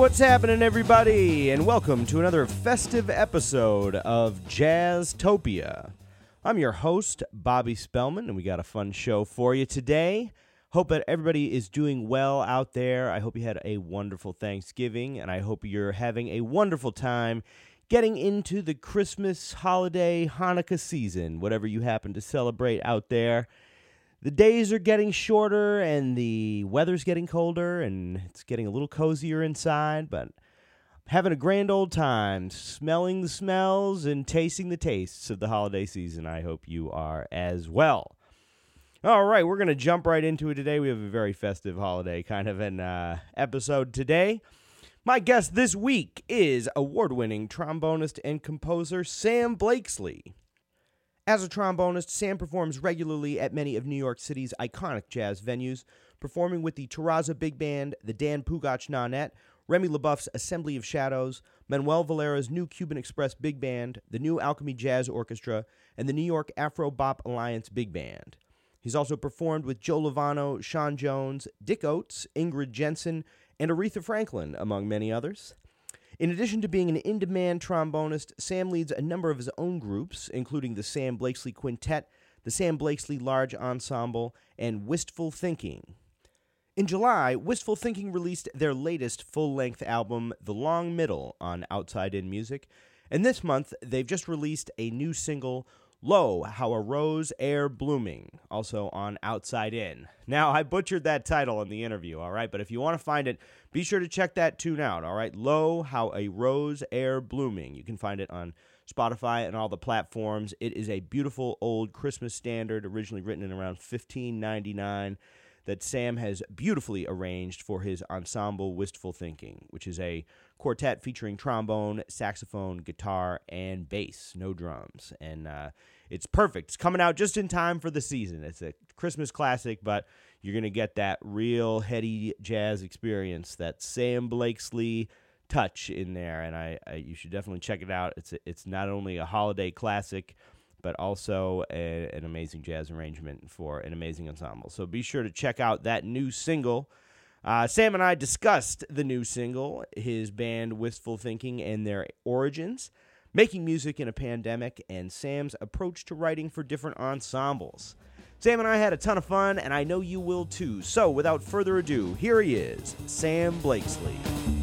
what's happening, everybody? And welcome to another festive episode of Jazztopia. I'm your host, Bobby Spellman, and we got a fun show for you today. Hope that everybody is doing well out there. I hope you had a wonderful Thanksgiving, and I hope you're having a wonderful time getting into the Christmas, holiday, Hanukkah season, whatever you happen to celebrate out there. The days are getting shorter and the weather's getting colder and it's getting a little cozier inside, but having a grand old time, smelling the smells and tasting the tastes of the holiday season. I hope you are as well. All right, we're going to jump right into it today. We have a very festive holiday kind of an uh, episode today. My guest this week is award winning trombonist and composer Sam Blakeslee. As a trombonist, Sam performs regularly at many of New York City's iconic jazz venues, performing with the Terrazza Big Band, the Dan Pugach Nonet, Remy LeBoeuf's Assembly of Shadows, Manuel Valera's New Cuban Express Big Band, the New Alchemy Jazz Orchestra, and the New York Afro Bop Alliance Big Band. He's also performed with Joe Lovano, Sean Jones, Dick Oatts, Ingrid Jensen, and Aretha Franklin, among many others. In addition to being an in demand trombonist, Sam leads a number of his own groups, including the Sam Blakeslee Quintet, the Sam Blakeslee Large Ensemble, and Wistful Thinking. In July, Wistful Thinking released their latest full length album, The Long Middle, on Outside In Music, and this month they've just released a new single, Lo, How a Rose E'er Blooming, also on Outside In. Now, I butchered that title in the interview, all right, but if you want to find it, be sure to check that tune out, all right? Lo, How a Rose E'er Blooming. You can find it on Spotify and all the platforms. It is a beautiful old Christmas standard, originally written in around 1599 that Sam has beautifully arranged for his ensemble Wistful Thinking, which is a quartet featuring trombone, saxophone, guitar, and bass, no drums. And uh, it's perfect. It's coming out just in time for the season. It's a Christmas classic, but you're going to get that real heady jazz experience, that Sam Blakeslee touch in there. And I, I you should definitely check it out. It's, a, it's not only a holiday classic, but also a, an amazing jazz arrangement for an amazing ensemble. So be sure to check out that new single. Uh, Sam and I discussed the new single, his band Wistful Thinking, and their origins, making music in a pandemic, and Sam's approach to writing for different ensembles. Sam and I had a ton of fun, and I know you will too. So, without further ado, here he is, Sam Blakeslee.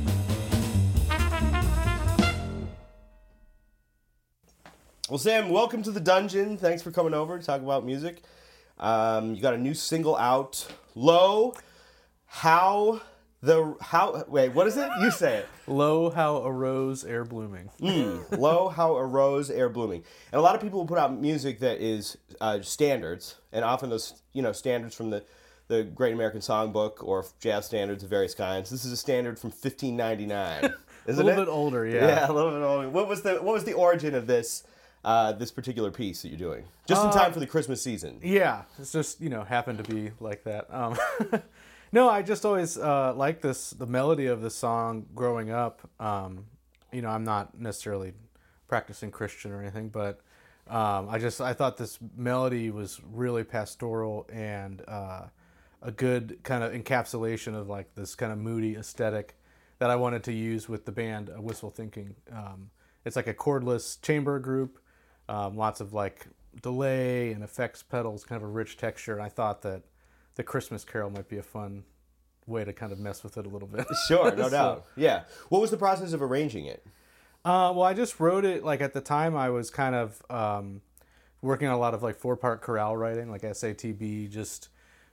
Well, Sam, welcome to the dungeon. Thanks for coming over to talk about music. Um, you got a new single out, "Low." How the how? Wait, what is it? You say it. Lo, how a rose ere blooming. Mm, low, how a rose ere blooming. And a lot of people will put out music that is uh, standards, and often those you know standards from the the Great American Songbook or jazz standards of various kinds. This is a standard from 1599. A Isn't it? a little it? bit older, yeah. Yeah, a little bit older. What was the what was the origin of this uh, this particular piece that you're doing? Just in time for the Christmas season. Yeah, it's just you know happened to be like that. Um, no, I just always uh, liked this the melody of the song growing up. Um, you know, I'm not necessarily practicing Christian or anything, but um, I just I thought this melody was really pastoral and uh, a good kind of encapsulation of like this kind of moody aesthetic that I wanted to use with the band uh, Wistful Thinking. Um, it's like a cordless chamber group, um, lots of like delay and effects pedals, kind of a rich texture. And I thought that the Christmas Carol might be a fun way to kind of mess with it a little bit. Sure, no So- doubt. Yeah. What was the process of arranging it? Uh, well, I just wrote it like at the time I was kind of um, working on a lot of like four part chorale writing, like SATB, just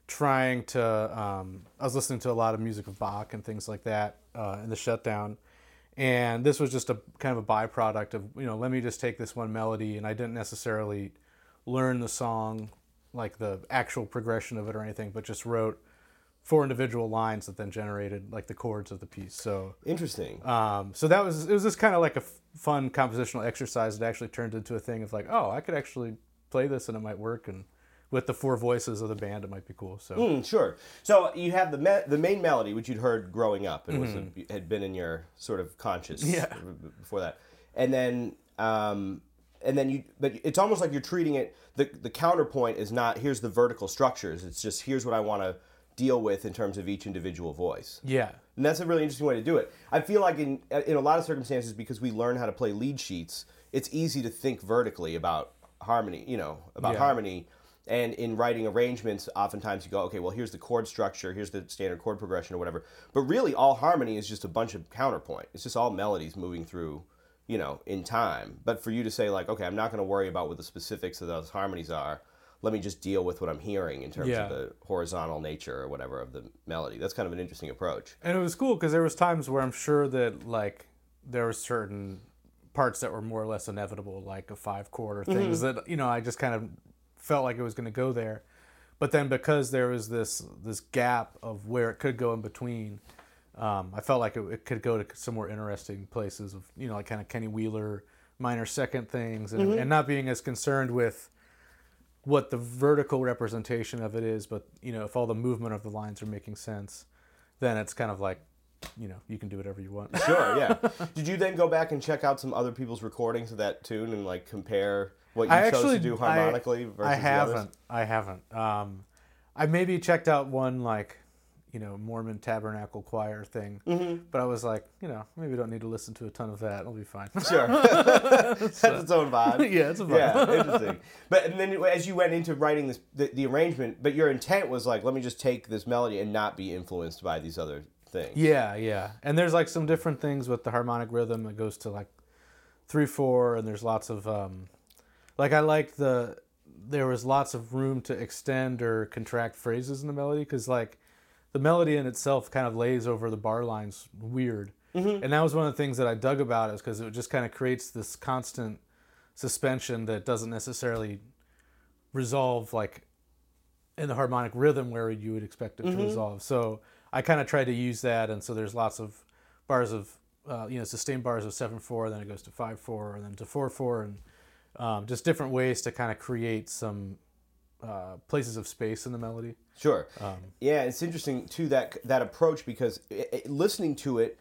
trying to. Um, I was listening to a lot of music of Bach and things like that uh, in the shutdown, and this was just a kind of a byproduct of you know let me just take this one melody, and I didn't necessarily learn the song like the actual progression of it or anything, but just wrote four individual lines that then generated like the chords of the piece. So Interesting. um, so that was it was just kind of like a f- fun compositional exercise that actually turned into a thing of like, oh, I could actually play this and it might work, and with the four voices of the band, it might be cool. So Mm, sure. So you have the me- the main melody, which you'd heard growing up, and was Mm-hmm. a, had been in your sort of conscious Yeah. before that, and then um, and then you, but it's almost like you're treating it. The the counterpoint is not here's the vertical structures. It's just here's what I want to deal with in terms of each individual voice. Yeah. And that's a really interesting way to do it. I feel like in in a lot of circumstances, because we learn how to play lead sheets, it's easy to think vertically about harmony. You know, about Yeah. harmony. And in writing arrangements, oftentimes you go, okay, well, here's the chord structure, here's the standard chord progression or whatever. But really, all harmony is just a bunch of counterpoint. It's just all melodies moving through, you know, in time. But for you to say, like, okay, I'm not going to worry about what the specifics of those harmonies are. Let me just deal with what I'm hearing in terms Yeah. of the horizontal nature or whatever of the melody. That's kind of an interesting approach. And it was cool because there was times where I'm sure that like there were certain parts that were more or less inevitable, like a five chord or things mm-hmm. that you know I just kind of felt like it was going to go there. But then because there was this this gap of where it could go in between, um, I felt like it, it could go to some more interesting places of you know like kind of Kenny Wheeler minor second things and, and not being as concerned with what the vertical representation of it is, but you know if all the movement of the lines are making sense, then it's kind of like you know you can do whatever you want. Sure, yeah. Did you then go back and check out some other people's recordings of that tune and like compare what you I chose actually to do I- harmonically versus I haven't. I haven't. Um, I maybe checked out one like, you know, Mormon Tabernacle Choir thing, Mm-hmm. but I was like, you know, maybe don't need to listen to a ton of that. It'll be fine. Sure, that's its own vibe. yeah, it's a vibe. Yeah, interesting. But and then as you went into writing this, the, the arrangement, but your intent was like, let me just take this melody and not be influenced by these other things. Yeah, yeah. And there's like some different things with the harmonic rhythm that goes to like three four, and there's lots of um, like I like the there was lots of room to extend or contract phrases in the melody because like the melody in itself kind of lays over the bar lines weird. And that was one of the things that I dug about it, is because it just kind of creates this constant suspension that doesn't necessarily resolve like in the harmonic rhythm where you would expect it to resolve. So I kind of tried to use that, and so there's lots of bars of uh, you know sustained bars of seven four, then it goes to five four, and then to four four, and um, just different ways to kind of create some uh, places of space in the melody. Sure. Um, yeah, it's interesting too that that approach because it, it- listening to it,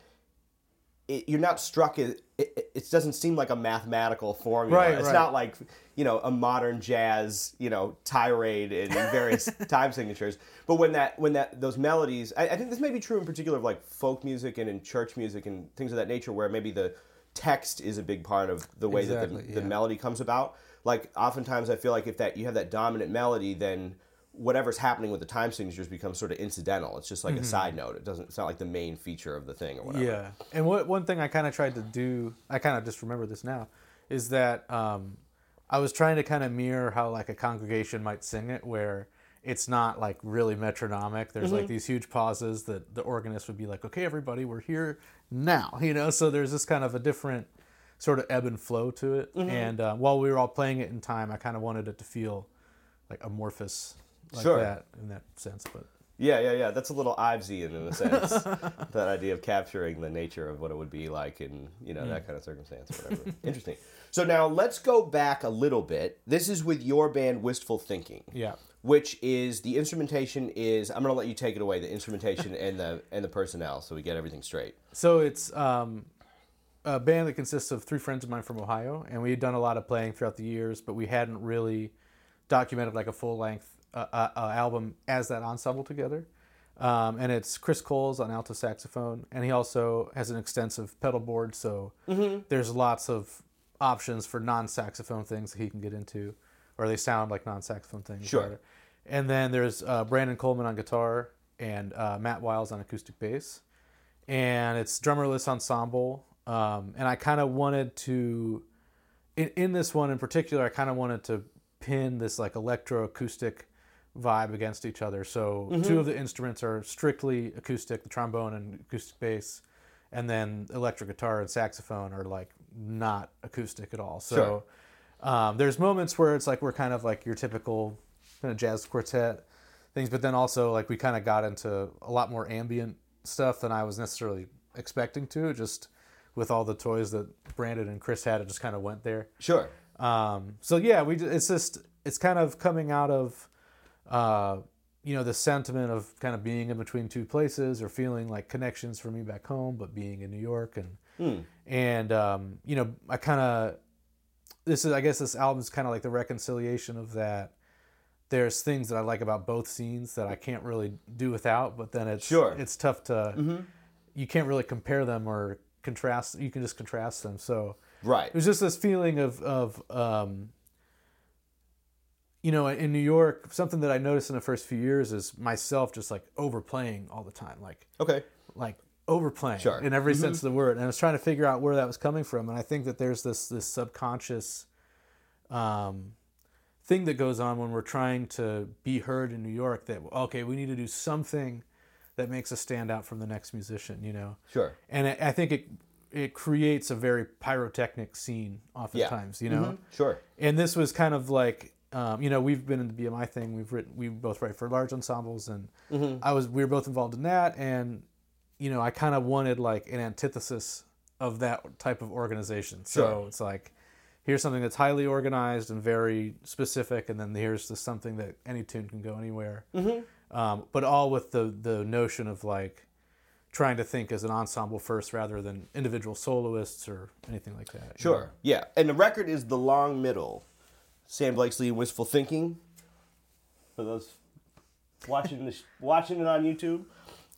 it, you're not struck. It, it, it doesn't seem like a mathematical formula. Right, it's right. not like you know a modern jazz you know tirade in various time signatures. But when that when that those melodies, I, I think this may be true in particular of like folk music and in church music and things of that nature, where maybe the text is a big part of the way that Exactly, the, the yeah. melody comes about. Like oftentimes, I feel like if that you have that dominant melody, then whatever's happening with the time signatures becomes sort of incidental. It's just like a side note. It doesn't. It's not like the main feature of the thing or whatever. Mm-hmm. Yeah, and what one thing I kind of tried to do, I kind of just remember this now, is that um, I was trying to kind of mirror how like a congregation might sing it, where it's not like really metronomic. There's like mm-hmm. these huge pauses that the organist would be like, "Okay, everybody, we're here now," you know. So there's this kind of a different sort of ebb and flow to it. Mm-hmm. And uh, while we were all playing it in time, I kind of wanted it to feel like amorphous, like Sure. that in that sense. But Yeah, yeah, yeah. That's a little Ivesian in a sense. that idea of capturing the nature of what it would be like in, you know, that mm. kind of circumstance or whatever. Interesting. So now let's go back a little bit. This is with your band Wistful Thinking. yeah. Which is the instrumentation is I'm gonna let you take it away, the instrumentation and the and the personnel, so we get everything straight. So it's um, a band that consists of three friends of mine from Ohio, and we had done a lot of playing throughout the years, but we hadn't really documented like a full length uh, uh, uh, album as that ensemble together. Um, and it's Chris Coles on alto saxophone, and he also has an extensive pedal board, so there's lots of options for non-saxophone things that he can get into, or they sound like non-saxophone things. Sure. rather. And then there's uh, Brandon Coleman on guitar and uh, Matt Wiles on acoustic bass and it's drummerless ensemble. Um, and I kind of wanted to, in, in this one in particular, I kind of wanted to pin this like electroacoustic vibe against each other. So two of the instruments are strictly acoustic, the trombone and acoustic bass, and then electric guitar and saxophone are like not acoustic at all. So um, there's moments where it's like we're kind of like your typical kind of jazz quartet things, but then also like we kind of got into a lot more ambient stuff than I was necessarily expecting to. Just with all the toys that Brandon and Chris had, it just kind of went there. Sure. Um, so yeah, we it's just it's kind of coming out of uh, you know the sentiment of kind of being in between two places or feeling like connections for me back home, but being in New York and and um, you know I kind of this is I guess this album is kind of like the reconciliation of that there's things that I like about both scenes that I can't really do without. But then it's Sure. it's tough to you can't really compare them or contrast. You can just contrast them. So Right. it was just this feeling of of um, you know in New York something that I noticed in the first few years is myself just like overplaying all the time like Okay. like overplaying Sure. Mm-hmm. in every sense of the word and I was trying to figure out where that was coming from and I think that there's this this subconscious um, thing that goes on when we're trying to be heard in New York that okay we need to do something that makes us stand out from the next musician you know Sure. and I I think it it creates a very pyrotechnic scene oftentimes, you know. Mhm. Sure. And this was kind of like, um, you know, we've been in the BMI thing. We've written, we both write for large ensembles, and I was, we were both involved in that, and you know, I kind of wanted like an antithesis of that type of organization. So Sure. it's like, here's something that's highly organized and very specific, and then here's just something that any tune can go anywhere. Mm-hmm. Um, but all with the the notion of like trying to think as an ensemble first rather than individual soloists or anything like that. Sure. know? Yeah. And the record is The Long Middle. Sam Blakeslee and Wistful Thinking. For those watching this, watching it on YouTube.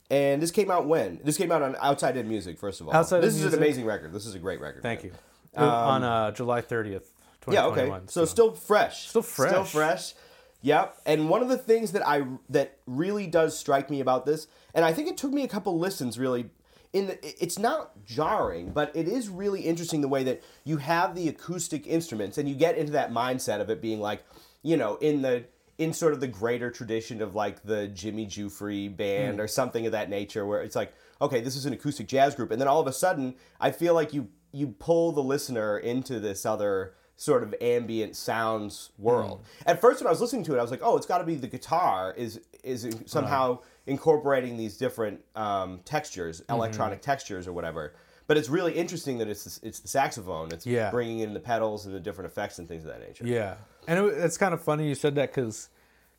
And this came out when? This came out on Outside In Music, first of all. Outside In This is Music. an amazing record. This is a great record. Thank you. On uh, July 30th, 2021. Yeah, okay. So, still fresh. Still fresh. Still fresh. Yep. And one of the things that I that really does strike me about this, and I think it took me a couple listens really. In the, it's not jarring, but it is really interesting the way that you have the acoustic instruments, and you get into that mindset of it being like, you know, in the in sort of the greater tradition of like the Jimmy Giuffre band or something of that nature, where it's like, okay, this is an acoustic jazz group, and then all of a sudden, I feel like you you pull the listener into this other sort of ambient sounds world. At first, when I was listening to it, I was like, oh, it's got to be the guitar is is somehow incorporating these different um, textures, electronic textures or whatever. But it's really interesting that it's the, it's the saxophone. It's Yeah. bringing in the pedals and the different effects and things of that nature. Yeah, and it, it's kind of funny you said that because,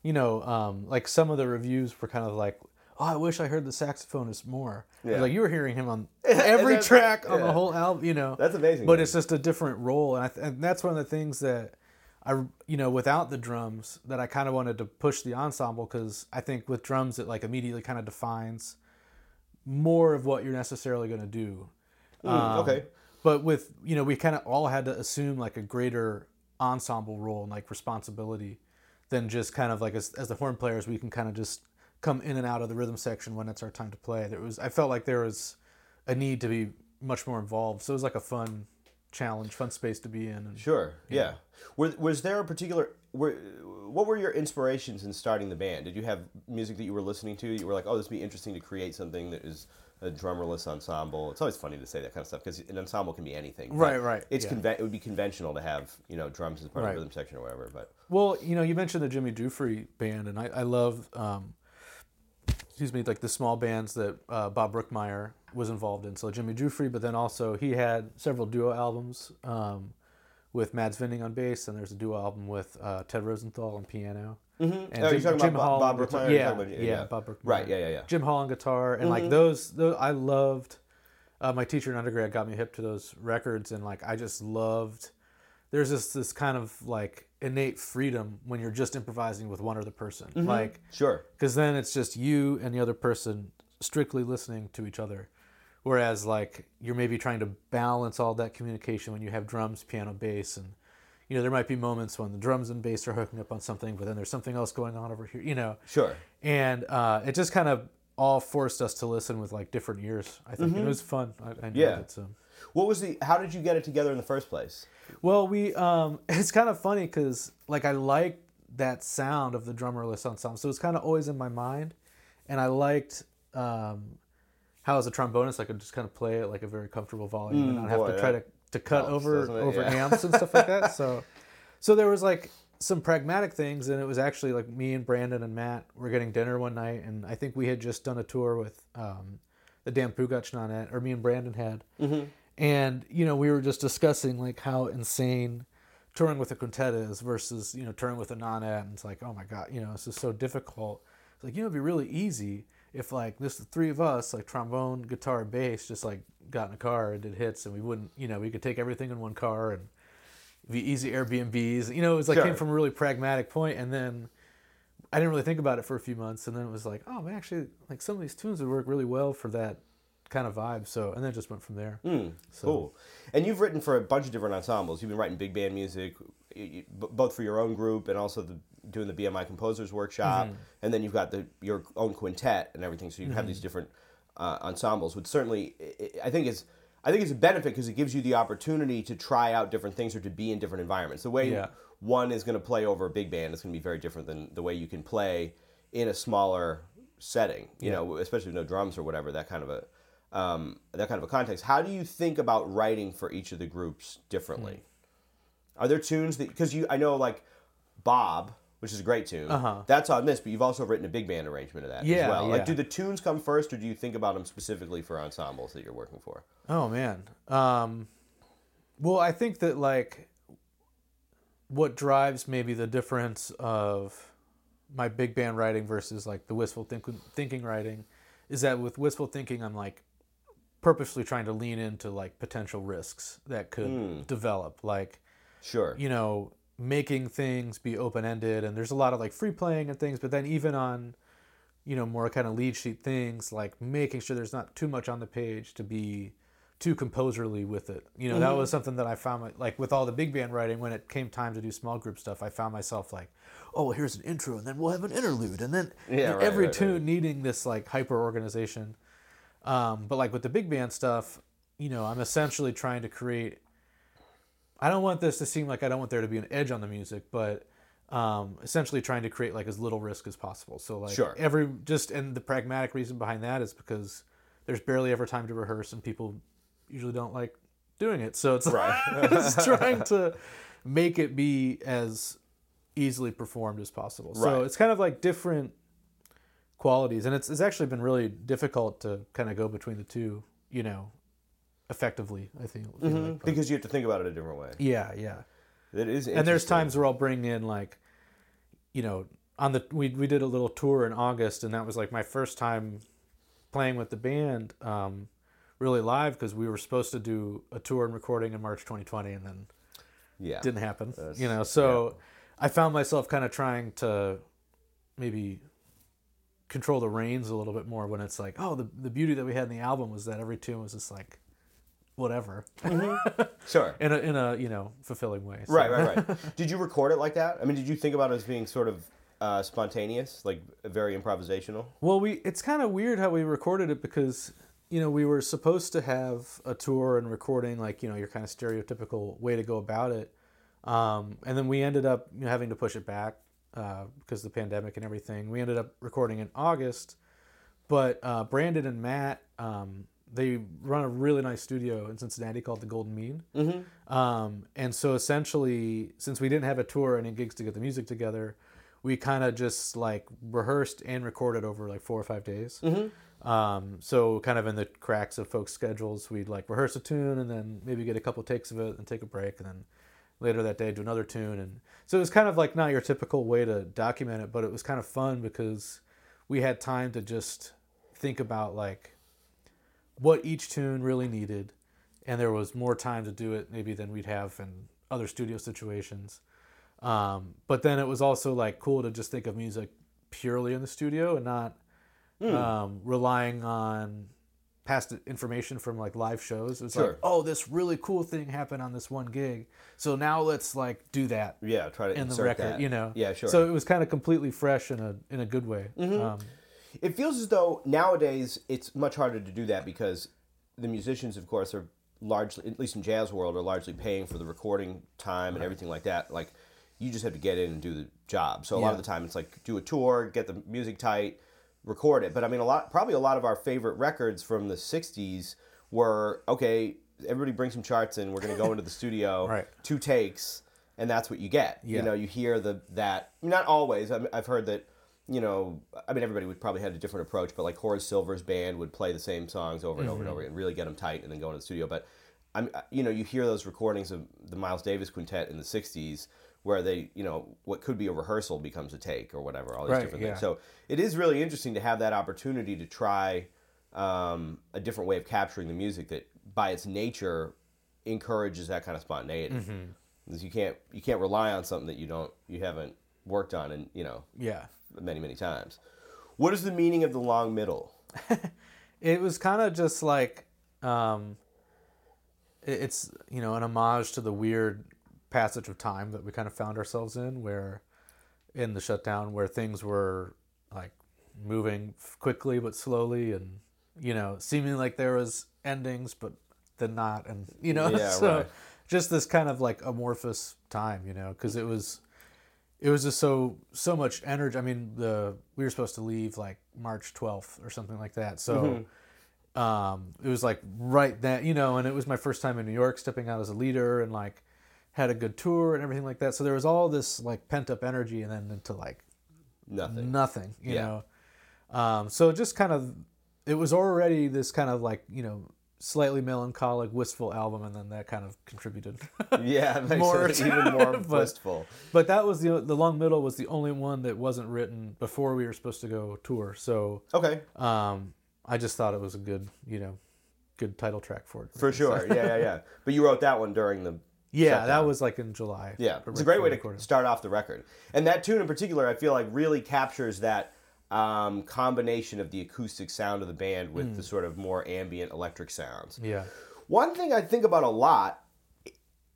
you know, um, like some of the reviews were kind of like, "Oh, I wish I heard the saxophonist more." Yeah. Like you were hearing him on every track on yeah. the whole album, you know. That's amazing, But man. it's just a different role, and I th- and that's one of the things that I, you know, without the drums, that I kind of wanted to push the ensemble because I think with drums it like immediately kind of defines more of what you're necessarily going to do. Mm, okay. But with you know, we kind of all had to assume like a greater ensemble role and like responsibility than just kind of like as, as the horn players, we can kind of just come in and out of the rhythm section when it's our time to play. There was I felt like there was a need to be much more involved. So it was like a fun challenge, fun space to be in. And, Sure. Yeah. Were, was there a particular? Were, what were your inspirations in starting the band? Did you have music that you were listening to? You were like, oh, this would be interesting to create something that is a drummerless ensemble. It's always funny to say that kind of stuff because an ensemble can be anything. Right, right, It's yeah. conven- it would be conventional to have you know drums as part of the rhythm section or whatever. But Well, you know, you mentioned the Jimmy Giuffre band, and I, I love, um, excuse me, like the small bands that uh, Bob Brookmeyer was involved in. So Jimmy Giuffre, but then also he had several duo albums um, with Mads Vinding on bass, and there's a duo album with uh, Ted Rosenthal on piano. Mm-hmm. Oh, you're talking about Bob- Bob Brookmeyer? Yeah, yeah, yeah. Bob Brookmeyer. Right, yeah, yeah, yeah. Jim Hall on guitar, and like those, those, I loved. Uh, my teacher in undergrad got me hip to those records, and like I just loved. There's this this kind of like innate freedom when you're just improvising with one other person, like sure. because then it's just you and the other person strictly listening to each other. Whereas like you're maybe trying to balance all that communication when you have drums, piano, bass, and you know there might be moments when the drums and bass are hooking up on something, but then there's something else going on over here, you know Sure. and uh, it just kind of all forced us to listen with like different ears. I think and it was fun. I, I enjoyed Yeah. it. So. What was the? How did you get it together in the first place? Well, we um, it's kind of funny because like I like that sound of the drummerless ensemble, so it's kind of always in my mind, and I liked um, how as a trombonist I could just kind of play it like a very comfortable volume and not have boy, to try that to, to cut over over Yeah. amps and stuff like that. So, so there was like some pragmatic things, and it was actually like me and Brandon and Matt were getting dinner one night, and I think we had just done a tour with um, the Dan Pugach Nonet, or me and Brandon had, and you know we were just discussing like how insane touring with a quintet is versus you know touring with a nonet, and it's like oh my god, you know this is so difficult. It's like you know it'd be really easy if like this the three of us like trombone, guitar, bass just like got in a car and did hits, and we wouldn't you know we could take everything in one car and be easy Airbnbs. You know, it was like Sure. came from a really pragmatic point, and then I didn't really think about it for a few months, and then it was like, oh man, actually, like some of these tunes would work really well for that kind of vibe. So, and then just went from there. Mm, cool. And you've written for a bunch of different ensembles. You've been writing big band music, y- y- b- both for your own group and also the, doing the BMI Composers Workshop. And then you've got the your own quintet and everything. So you have these different uh, ensembles, which certainly I- think is. I think it's a benefit because it gives you the opportunity to try out different things or to be in different environments. The way Yeah. one is going to play over a big band is going to be very different than the way you can play in a smaller setting. You know, especially with no drums or whatever. That kind of a um, that kind of a context. How do you think about writing for each of the groups differently? Hmm. Are there tunes that because you I know like Bob, which is a great tune. Uh-huh. That's on this, but you've also written a big band arrangement of that as Yeah, well. Like, do the tunes come first, or do you think about them specifically for ensembles that you're working for? Oh man. Um, well, I think that like what drives maybe the difference of my big band writing versus like the wistful thinking, thinking writing is that with wistful thinking, I'm like purposely trying to lean into like potential risks that could hmm. develop, like Sure. you know making things be open ended, and there's a lot of like free playing and things, but then even on you know more kind of lead sheet things like making sure there's not too much on the page to be too composerly with it you know that mm-hmm. was something that i found my- like with all the big band writing when it came time to do small group stuff i found myself like oh well, here's an intro and then we'll have an interlude and then Yeah, and right, every right, tune right. needing this like hyper organization um, but like with the big band stuff you know i'm essentially trying to create I don't want this to seem like I don't want there to be an edge on the music, but um, essentially trying to create like as little risk as possible. So like Sure. every just and the pragmatic reason behind that is because there's barely ever time to rehearse and people usually don't like doing it. So it's Right. it's trying to make it be as easily performed as possible. So it's kind of like different qualities and it's it's actually been really difficult to kind of go between the two, you know, effectively, I think. feel like, because you have to think about it a different way. yeah, yeah It is. and there's times where I'll bring in like, you know, on the we we did a little tour in August, and that was like my first time playing with the band, um, really live because we were supposed to do a tour and recording in March 2020, and then Yeah. didn't happen. That's- you know, so I found myself kind of trying to maybe control the reins a little bit more when it's like, oh, the the beauty that we had in the album was that every tune was just like, whatever, Sure. in a in a you know fulfilling way. So- Right, right, right. did you record it like that? I mean, did you think about it as being sort of uh, spontaneous, like very improvisational? Well, we it's kind of weird how we recorded it because you know we were supposed to have a tour and recording like you know your kind of stereotypical way to go about it, um, and then we ended up you know, having to push it back uh, because of the pandemic and everything. We ended up recording in August, but uh, Brandon and Matt um, they run a really nice studio in Cincinnati called the Golden Mean. Mm-hmm. Um, and so essentially, since we didn't have a tour and any gigs to get the music together, we kind of just like rehearsed and recorded over like four or five days. Um, so kind of in the cracks of folks' schedules, we'd like rehearse a tune and then maybe get a couple takes of it and take a break and then later that day do another tune. And so it was kind of like not your typical way to document it, but it was kind of fun because we had time to just think about like what each tune really needed. And there was more time to do it maybe than we'd have in other studio situations. Um, but then it was also like cool to just think of music purely in the studio and not um, relying on past information from like live shows it's Sure. like oh this really cool thing happened on this one gig so now let's like do that Yeah, try to in the insert record that. you know Yeah, sure. so it was kind of completely fresh in a in a good way um, It feels as though nowadays it's much harder to do that because the musicians, of course, are largely, at least in jazz world, are largely paying for the recording time and everything like that. Like, you just have to get in and do the job. So a lot of the time, it's like do a tour, get the music tight, record it. But I mean, a lot, probably a lot of our favorite records from the '60s were okay. Everybody bring some charts in. We're going to go into the studio, Right. two takes, and that's what you get. You know, you hear the that not always. I mean, I've heard that you know, I mean, everybody would probably had a different approach, but like Horace Silver's band would play the same songs over and over and mm-hmm. over and really get them tight and then go into the studio. But I'm, you know, you hear those recordings of the Miles Davis Quintet in the '60s where they, you know, what could be a rehearsal becomes a take or whatever, all these Right, different yeah. things. So it is really interesting to have that opportunity to try um, a different way of capturing the music that, by its nature, encourages that kind of spontaneity. Mm-hmm. You can't you can't rely on something that you don't you haven't worked on and you know Yeah. many many times. What is the meaning of the long middle? It was kind of just like um, it's you know an homage to the weird passage of time that we kind of found ourselves in, where in the shutdown, where things were like moving quickly but slowly, and you know seeming like there was endings, but then not, and you know Yeah, so right. just this kind of like amorphous time, you know, because it was it was just so so much energy. I mean, the we were supposed to leave like March twelfth or something like that. So um, it was like right then, you know, and it was my first time in New York, stepping out as a leader, and like had a good tour and everything like that. So there was all this like pent up energy, and then into like Nothing. nothing, you Yeah. know. Um, so just kind of it was already this kind of like you know slightly melancholic, wistful album, and then that kind of contributed. Yeah, More it even more but- wistful. But that was the the long middle was the only one that wasn't written before we were supposed to go tour. So Okay, um, I just thought it was a good you know good title track for it. for sure. Yeah, yeah, yeah. But you wrote that one during the Yeah, that was like in July. Yeah, it's a great way to recording. start off the record. And that tune in particular, I feel like really captures that um, combination of the acoustic sound of the band with Mm. the sort of more ambient electric sounds. Yeah. One thing I think about a lot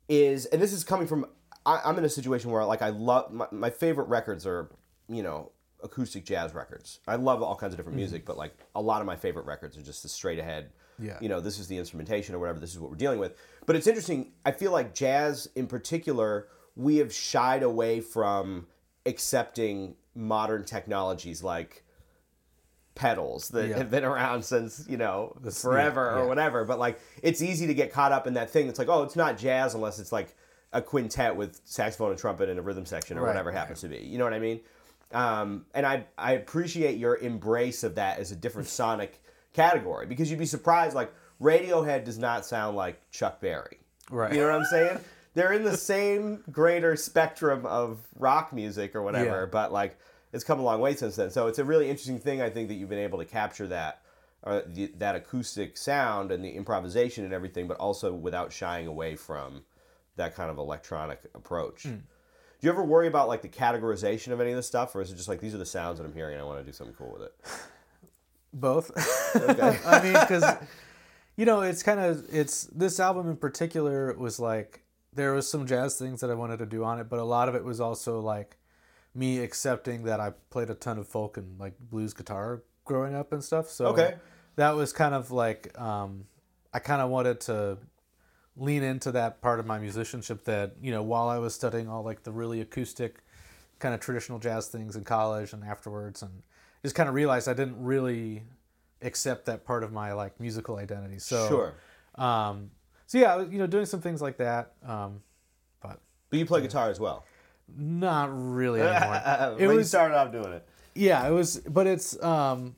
is, and this is coming from, I, I'm in a situation where like I love my, my favorite records are, you know, acoustic jazz records. I love all kinds of different music, but like a lot of my favorite records are just the straight ahead. Yeah. You know, this is the instrumentation or whatever. This is what we're dealing with. But it's interesting. I feel like jazz in particular, we have shied away from accepting modern technologies like pedals that Yeah. have been around since you know forever yeah, or whatever but like it's easy to get caught up in that thing it's like oh it's not jazz unless it's like a quintet with saxophone and trumpet and a rhythm section or Right, whatever right. happens to be you know what i mean um, and I, I appreciate your embrace of that as a different sonic category because you'd be surprised like radiohead does not sound like chuck berry Right. you know what i'm saying they're in the same greater spectrum of rock music or whatever Yeah. but like it's come a long way since then. So it's a really interesting thing. I think that you've been able to capture that, uh, the, that acoustic sound and the improvisation and everything, but also without shying away from that kind of electronic approach. Do you ever worry about like the categorization of any of this stuff, or is it just like these are the sounds that I'm hearing and I want to do something cool with it? Both. I mean, because you know, it's kind of it's this album in particular was like there was some jazz things that I wanted to do on it, but a lot of it was also like me accepting that I played a ton of folk and like blues guitar growing up and stuff. So Okay. that was kind of like um, I kind of wanted to lean into that part of my musicianship that you know while I was studying all like the really acoustic kind of traditional jazz things in college and afterwards and just kind of realized I didn't really accept that part of my like musical identity. So Sure. um, so yeah, I was, you know, doing some things like that, um, but But you play guitar as well. not really anymore. it was started off doing it. yeah, it was, but it's um,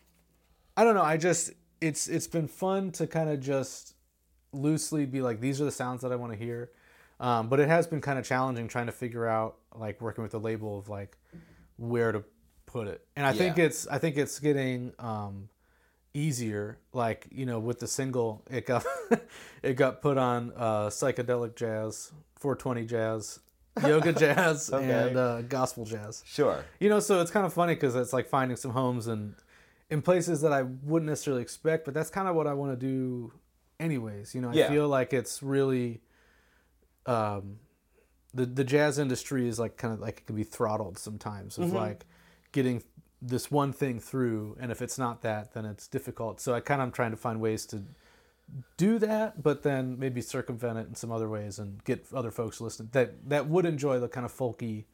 I don't know. I just it's it's been fun to kind of just loosely be like these are the sounds that I want to hear, um, but it has been kind of challenging trying to figure out like working with the label of like where to put it, and I think it's I think it's getting um, easier. Like you know, with the single, it got it got put on uh, psychedelic jazz, 420 jazz, yoga jazz, Okay. and uh, gospel jazz. Sure. You know, so it's kind of funny because it's like finding some homes and in places that I wouldn't necessarily expect, but that's kind of what I want to do, anyways. You know, I Yeah. feel like it's really, um, the the jazz industry is like kind of like it can be throttled sometimes of like getting this one thing through, and if it's not that, then it's difficult. So I kind of am trying to find ways to do that, but then maybe circumvent it in some other ways and get other folks listening that that would enjoy the kind of folky,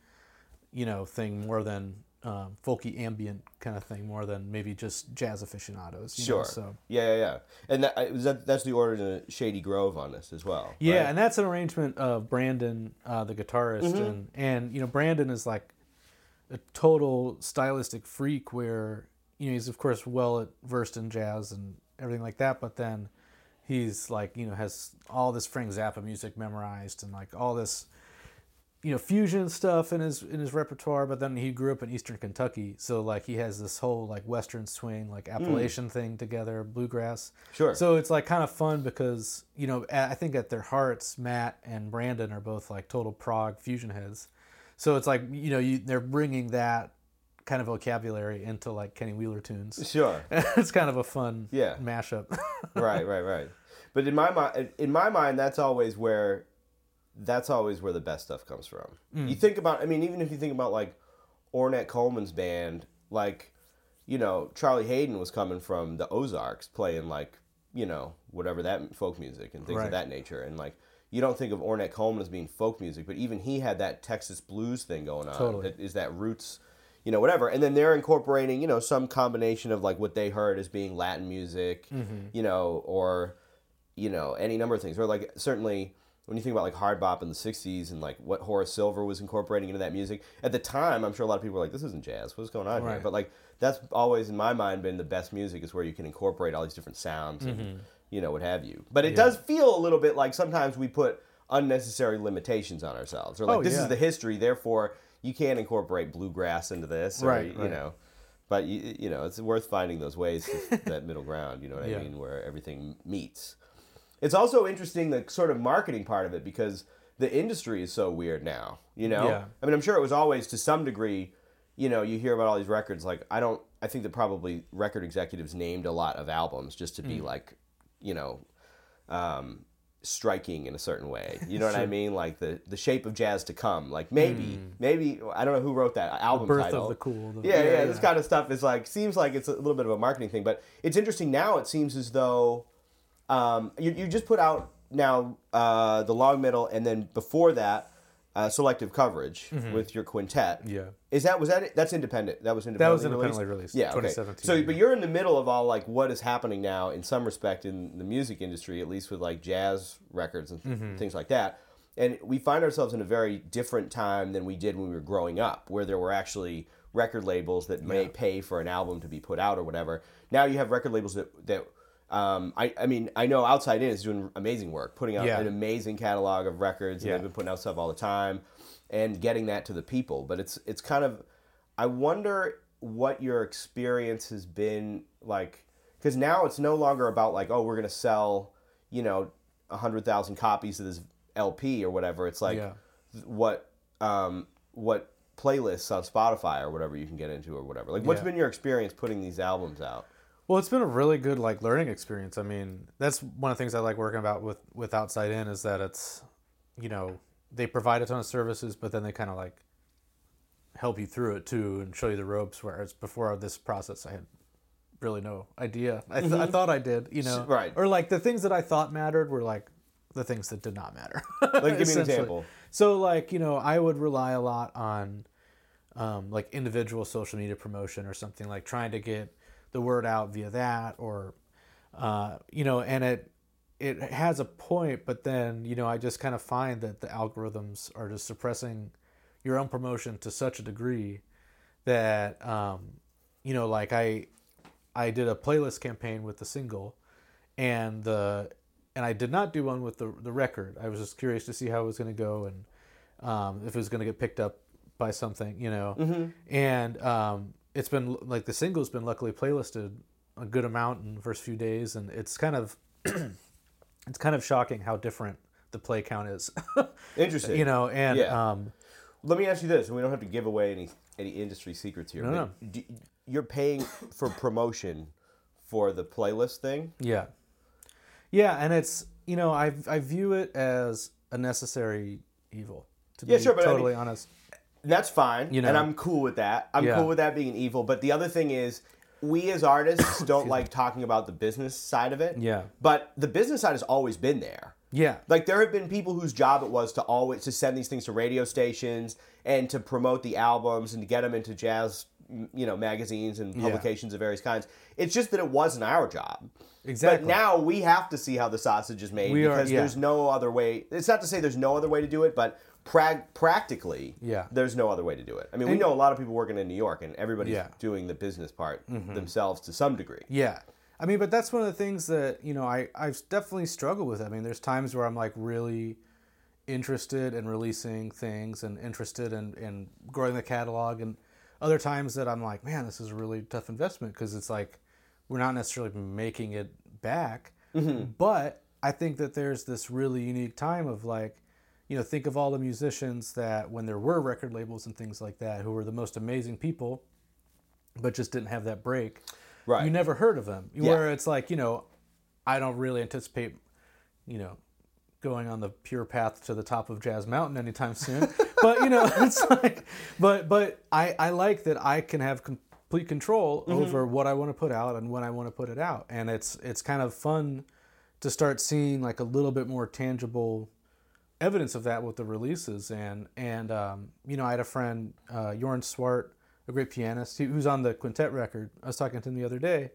you know, thing more than um, folky ambient kind of thing more than maybe just jazz aficionados. you know, Sure. so Yeah, yeah, yeah. And that, was that that's the order to Shady Grove on this as well. yeah, right? and that's an arrangement of Brandon, uh, the guitarist, Mm-hmm. and and you know Brandon is like a total stylistic freak where you know he's of course well versed in jazz and everything like that, but then he's like you know has all this Frank Zappa music memorized and like all this you know fusion stuff in his in his repertoire but then he grew up in eastern kentucky so like he has this whole like western swing like hmm. appalachian thing together bluegrass. Sure. so it's like kind of fun because you know i think at their hearts matt and brandon are both like total prog fusion heads So it's like you know you, they're bringing that kind of vocabulary into like Kenny Wheeler tunes. Sure. it's kind of a fun Yeah. mashup. right, right, right. But in my mind, in my mind, that's always where, that's always where the best stuff comes from. Mm. You think about, I mean, even if you think about like Ornette Coleman's band, like, you know, Charlie Haden was coming from the Ozarks, playing like, you know, whatever that folk music and things Right. of that nature, and like. You don't think of Ornette Coleman as being folk music, but even he had that Texas blues thing going on. Totally. That is that roots, you know, whatever. And then they're incorporating, you know, some combination of like what they heard as being Latin music, mm-hmm. you know, or you know, any number of things. Or like certainly when you think about like hard bop in the '60s and like what Horace Silver was incorporating into that music at the time, I'm sure a lot of people were like, "This isn't jazz. What's going on here?" But like that's always in my mind been the best music is where you can incorporate all these different sounds and mm-hmm. You know what have you. But it does feel a little bit like sometimes we put unnecessary limitations on ourselves, or like Oh, this yeah. is the history, therefore you can't incorporate bluegrass into this, or, Right, You right. know. But you, you know, it's worth finding those ways, to, that middle ground. You know what Yeah. I mean, where everything meets. It's also interesting the sort of marketing part of it because the industry is so weird now. You know, Yeah. I mean, I'm sure it was always to some degree. You know, you hear about all these records. Like, I don't. I think that probably record executives named a lot of albums just to Mm. be like, you know, um, striking in a certain way. You know what I mean? Like the the shape of jazz to come. Like maybe, maybe I don't know who wrote that album Mm. Birth title. of the cool. the- Yeah, yeah, this kind of stuff is like seems like it's a little bit of a marketing thing, but it's interesting now. It seems as though um, you you just put out now uh, the long middle, and then before that, uh, selective coverage with your quintet. Mm-hmm. Yeah. is that was that that's independent? That was independent. That independently was independently released. Yeah, okay. 2017. So, but you're in the middle of all like what is happening now in some respect in the music industry, at least with like jazz records and Mm-hmm. things like that. And we find ourselves in a very different time than we did when we were growing up, where there were actually record labels that may pay for an album to be put out or whatever. Now you have record labels that that um, I, I mean I know Outside In is doing amazing work, putting out Yeah. an amazing catalog of records. And Yeah. they've been putting out stuff all the time and getting that to the people. But it's it's kind of I wonder what your experience has been like because now it's no longer about like oh we're gonna sell you know a hundred thousand copies of this LP or whatever. It's like Yeah. what um, what playlists on Spotify or whatever you can get into or whatever. Like what's been your experience putting these albums out? Well, it's been a really good like learning experience. I mean, that's one of the things I like working about with with Outside In is that it's, you know, they provide a ton of services, but then they kind of like help you through it too and show you the ropes. Whereas before this process, I had really no idea. I, th- I thought I did, you know, Mm-hmm. Right. Or like the things that I thought mattered were like the things that did not matter. Like give me an example. So like you know, I would rely a lot on um, like individual social media promotion or something like trying to get the word out via that or uh, you know, and it it has a point, but then you know I just kind of find that the algorithms are just suppressing your own promotion to such a degree that um, you know like I I did a playlist campaign with the single and the and I did not do one with the the record. I was just curious to see how it was going to go and um, if it was going to get picked up by something, you know. And um, it's been like the single's been luckily playlisted a good amount in the first few days, and it's kind of it's kind of shocking how different the play count is, Interesting. you know. And Yeah. um, Let me ask you this, and we don't have to give away any any industry secrets here. No, but do- you're paying for promotion for the playlist thing. Yeah. Yeah, and it's you know I I view it as a necessary evil. To Yeah, be sure, but I mean- totally honest. That's fine, You and. I'm cool with that. I'm Yeah. cool with that being evil. But the other thing is, we as artists don't like talking about the business side of it. Yeah. But the business side has always been there. Yeah. Like there have been people whose job it was to always to send these things to radio stations and to promote the albums and to get them into jazz, you know, magazines and Yeah. publications of various kinds. It's just that it wasn't our job. Exactly. But now we have to see how the sausage is made We are- because yeah. there's no other way. It's not to say there's no other way to do it, but prag- practically, Yeah. there's no other way to do it. I mean, we know a lot of people working in New York, and everybody's Yeah. Mm-hmm. doing the business part themselves to some degree. Yeah. I mean, but that's one of the things that, you know, I, I've definitely struggled with. I mean, there's times where I'm like really interested in releasing things and interested in, in growing the catalog, and other times that I'm like, man, this is a really tough investment because it's like we're not necessarily making it back. But I think that there's this really unique time of like, you know, think of all the musicians that when there were record labels and things like that, who were the most amazing people, but just didn't have that break. Right. You never heard of them. Where it's like, you know, I don't really anticipate, you know, going on the pure path to the top of Jazz Mountain anytime soon. but you know, it's like, but but I I like that I can have complete control mm-hmm. over what I want to put out and when I want to put it out, and it's it's kind of fun to start seeing like a little bit more tangible evidence of that with the releases and and um, you know I had a friend uh, Jorn Swart, a great pianist who- who's on the quintet record. I was talking to him the other day,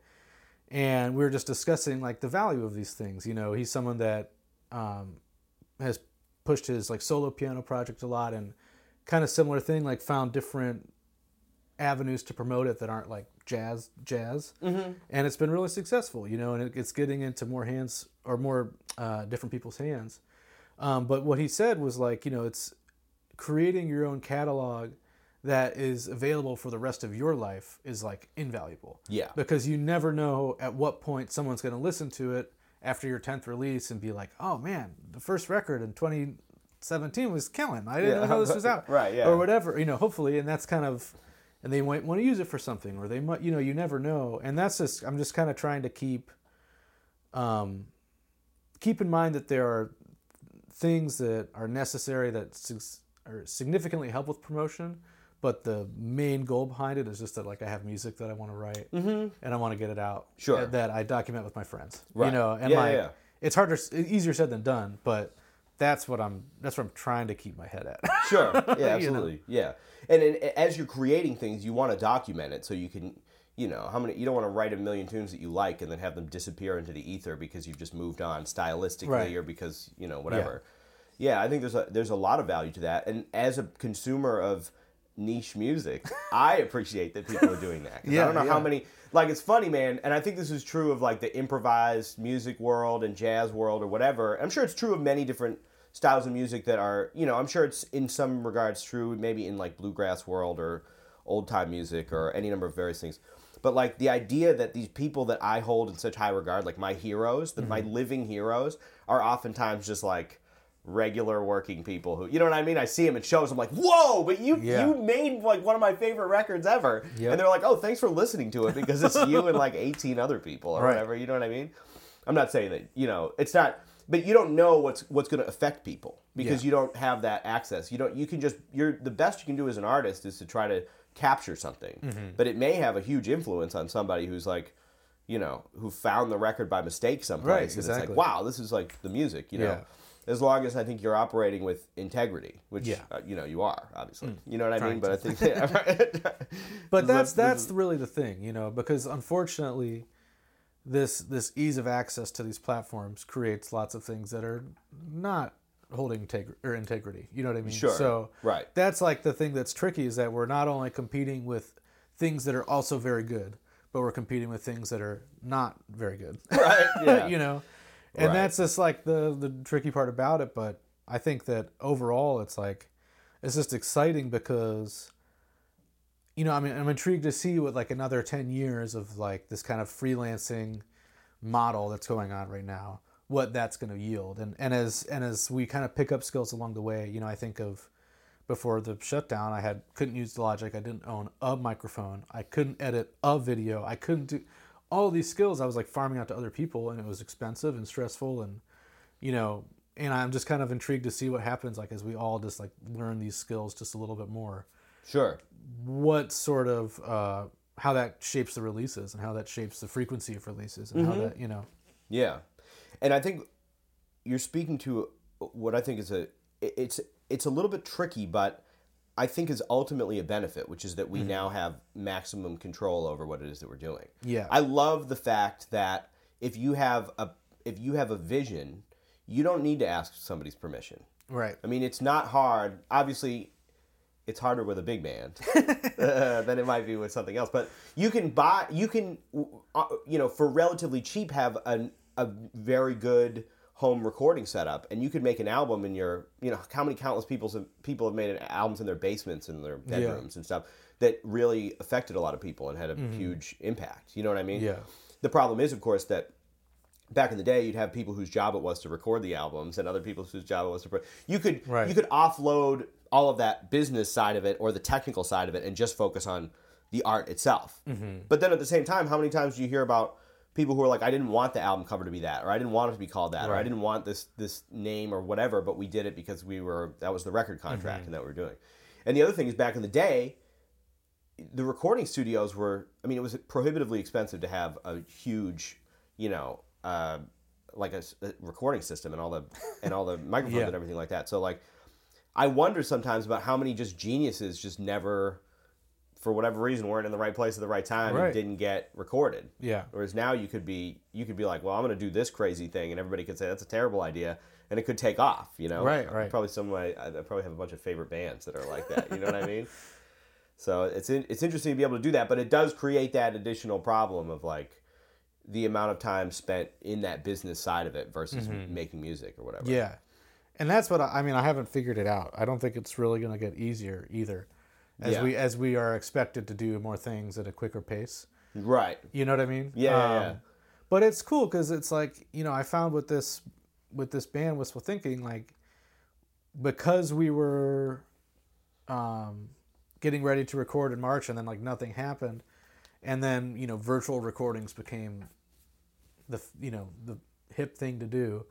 and we were just discussing like the value of these things. You know, he's someone that um, has pushed his like solo piano project a lot and kind of similar thing like found different avenues to promote it that aren't like jazz jazz mm-hmm. and it's been really successful you know and it, it's getting into more hands or more uh, different people's hands um, but what he said was like you know it's creating your own catalog that is available for the rest of your life is like invaluable Yeah. because you never know at what point someone's going to listen to it after your 10th release and be like oh man the first record in 2017 was killing i didn't Yeah. know this was out Right, yeah. or whatever you know hopefully and that's kind of and they might want to use it for something or they might you know you never know and that's just i'm just kind of trying to keep um keep in mind that there are things that are necessary that are significantly help with promotion but the main goal behind it is just that like i have music that i want to write mm-hmm. and i want to get it out Sure. that- i document with my friends Right. you know and Yeah, like yeah. it's harder easier said than done but that's what i'm that's what i'm trying to keep my head at Sure. Yeah, You know. absolutely. Yeah. And, and as you're creating things, you want to document it so you can, you know, how many you don't want to write a million tunes that you like and then have them disappear into the ether because you've just moved on stylistically Right. or because, you know, whatever. Yeah. I think there's a there's a lot of value to that. And as a consumer of niche music, I appreciate that people are doing that. 'Cause I don't know how many like it's funny, man, and I think this is true of like the improvised music world and jazz world or whatever. I'm sure it's true of many different styles of music that are, you know, I'm sure it's in some regards true, maybe in like bluegrass world or old time music or any number of various things. But like the idea that these people that I hold in such high regard, like my heroes, that Mm-hmm. my living heroes, are oftentimes just like regular working people who, you know what I mean? I see them at shows, I'm like, whoa, but you Yeah. you made like one of my favorite records ever, Yep. and they're like, oh, thanks for listening to it because it's you and like 18 other people or Right. whatever. You know what I mean? I'm not saying that you know it's not, but you don't know what's what's going to affect people because Yeah. you don't have that access. You don't. You can just you're the best you can do as an artist is to try to capture something, Mm-hmm. but it may have a huge influence on somebody who's like. You know, who found the record by mistake someplace, Right, and it's exactly. like, wow, this is like the music. You know, Yeah. as long as I think you're operating with integrity, which Yeah. Mm. uh, you know you are, obviously. You know what I mean? But I think, yeah, but that's that's really the thing you know because unfortunately this this ease of access to these platforms creates lots of things that are not holding integ- or integrity you know what i mean Sure. so Right. that's like the thing that's tricky is that we're not only competing with things that are also very good but we're competing with things that are not very good right. Yeah. you know and Right. that's just like the the tricky part about it but i think that overall it's like it's just exciting because you know i mean i'm intrigued to see what like another 10 years of like this kind of freelancing model that's going on right now what that's going to yield. And and as and as we kind of pick up skills along the way you know i think of before the shutdown i had couldn't use the logic i didn't own a microphone i couldn't edit a video i couldn't do all these skills i was like farming out to other people and it was expensive and stressful and you know and i'm just kind of intrigued to see what happens like as we all just like learn these skills just a little bit more. Sure. what sort of uh, how that shapes the releases and how that shapes the frequency of releases and how that you know. Yeah, and I think you're speaking to what I think is a it's it's a little bit tricky, but I think is ultimately a benefit, which is that we now have maximum control over what it is that we're doing. Yeah. I love the fact that if you have a if you have a vision, you don't need to ask somebody's permission. right I mean, it's not hard. Obviously, it's harder with a big band uh, than it might be with something else. But you can buy, you can, uh, you know, for relatively cheap, have an, a very good home recording setup, and you could make an album in your, you know, how many countless people have, people have made albums in their basements and their bedrooms and stuff that really affected a lot of people and had a huge impact. You know what I mean? Yeah. The problem is, of course, that back in the day, you'd have people whose job it was to record the albums, and other people whose job it was to. Pro- you could Right. you could offload all of that business side of it or the technical side of it, and just focus on the art itself. Mm-hmm. But then at the same time, how many times do you hear about people who are like, I didn't want the album cover to be that, or I didn't want it to be called that, or I didn't want this this name or whatever, but we did it because we were that was the record contract Mm-hmm. and that we were doing. And the other thing is, back in the day, the recording studios were i mean it was prohibitively expensive to have a huge you know uh, like a recording system and all the and all the microphones Yeah. and everything like that so like i wonder sometimes about how many just geniuses just never for whatever reason weren't in the right place at the right time Right. and didn't get recorded Yeah. whereas now you could be you could be like well i'm going to do this crazy thing and everybody could say that's a terrible idea and it could take off you know Right, right. probably some of my i probably have a bunch of favorite bands that are like that you know what i mean so it's in, it's interesting to be able to do that, but it does create that additional problem of like the amount of time spent in that business side of it versus making music or whatever. Mm-hmm. Yeah, and that's what I, I mean. I haven't figured it out. I don't think it's really going to get easier either, as Yeah. we as we are expected to do more things at a quicker pace. Right. You know what I mean? Yeah, yeah, yeah. But it's cool because it's like you know I found with this with this band Wistful Thinking like because we were um, getting ready to record in March and then like nothing happened, and then you know virtual recordings became the you know the hip thing to do.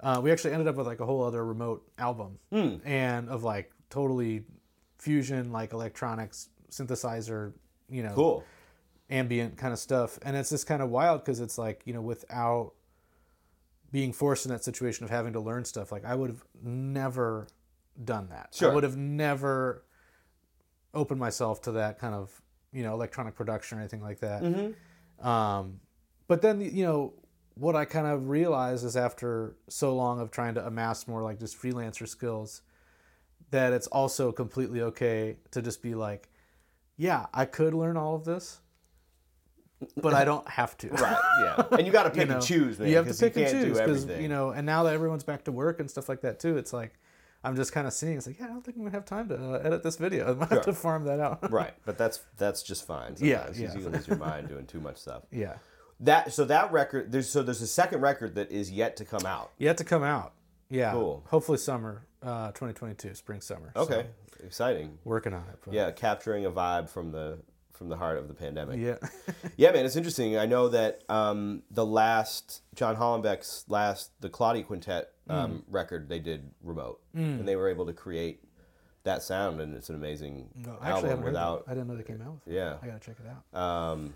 Uh, we actually ended up with like a whole other remote album Hmm. and of like totally fusion like electronics synthesizer you know Cool. ambient kind of stuff and it's just kind of wild because it's like you know without being forced in that situation of having to learn stuff like i would have never done that Sure. i would have never opened myself to that kind of you know electronic production or anything like that Mm-hmm. um, but then you know what i kind of realized is after so long of trying to amass more like just freelancer skills that it's also completely okay to just be like yeah i could learn all of this but i don't have to Right. Yeah. And you got to pick you know, and choose, man. you have to pick and choose because you know and now that everyone's back to work and stuff like that too it's like i'm just kind of seeing it's like yeah i don't think i'm gonna have time to uh, edit this video i'm gonna have to farm that out Right. But that's that's just fine. Yeah, Sometimes, 'cause yeah. You lose your mind doing too much stuff. yeah That so that record there's so there's a second record that is yet to come out. yet to come out yeah Cool. hopefully summer uh 2022 spring summer So, Okay. Exciting. working on it but Yeah, capturing a vibe from the from the heart of the pandemic. yeah Yeah, man, it's interesting. I know that um, the last John Hollenbeck's last the Claudia Quintet um, record they did remote, and they were able to create that sound, and it's an amazing No, I actually album without. I didn't know they came out with it. yeah I gotta check it out. um,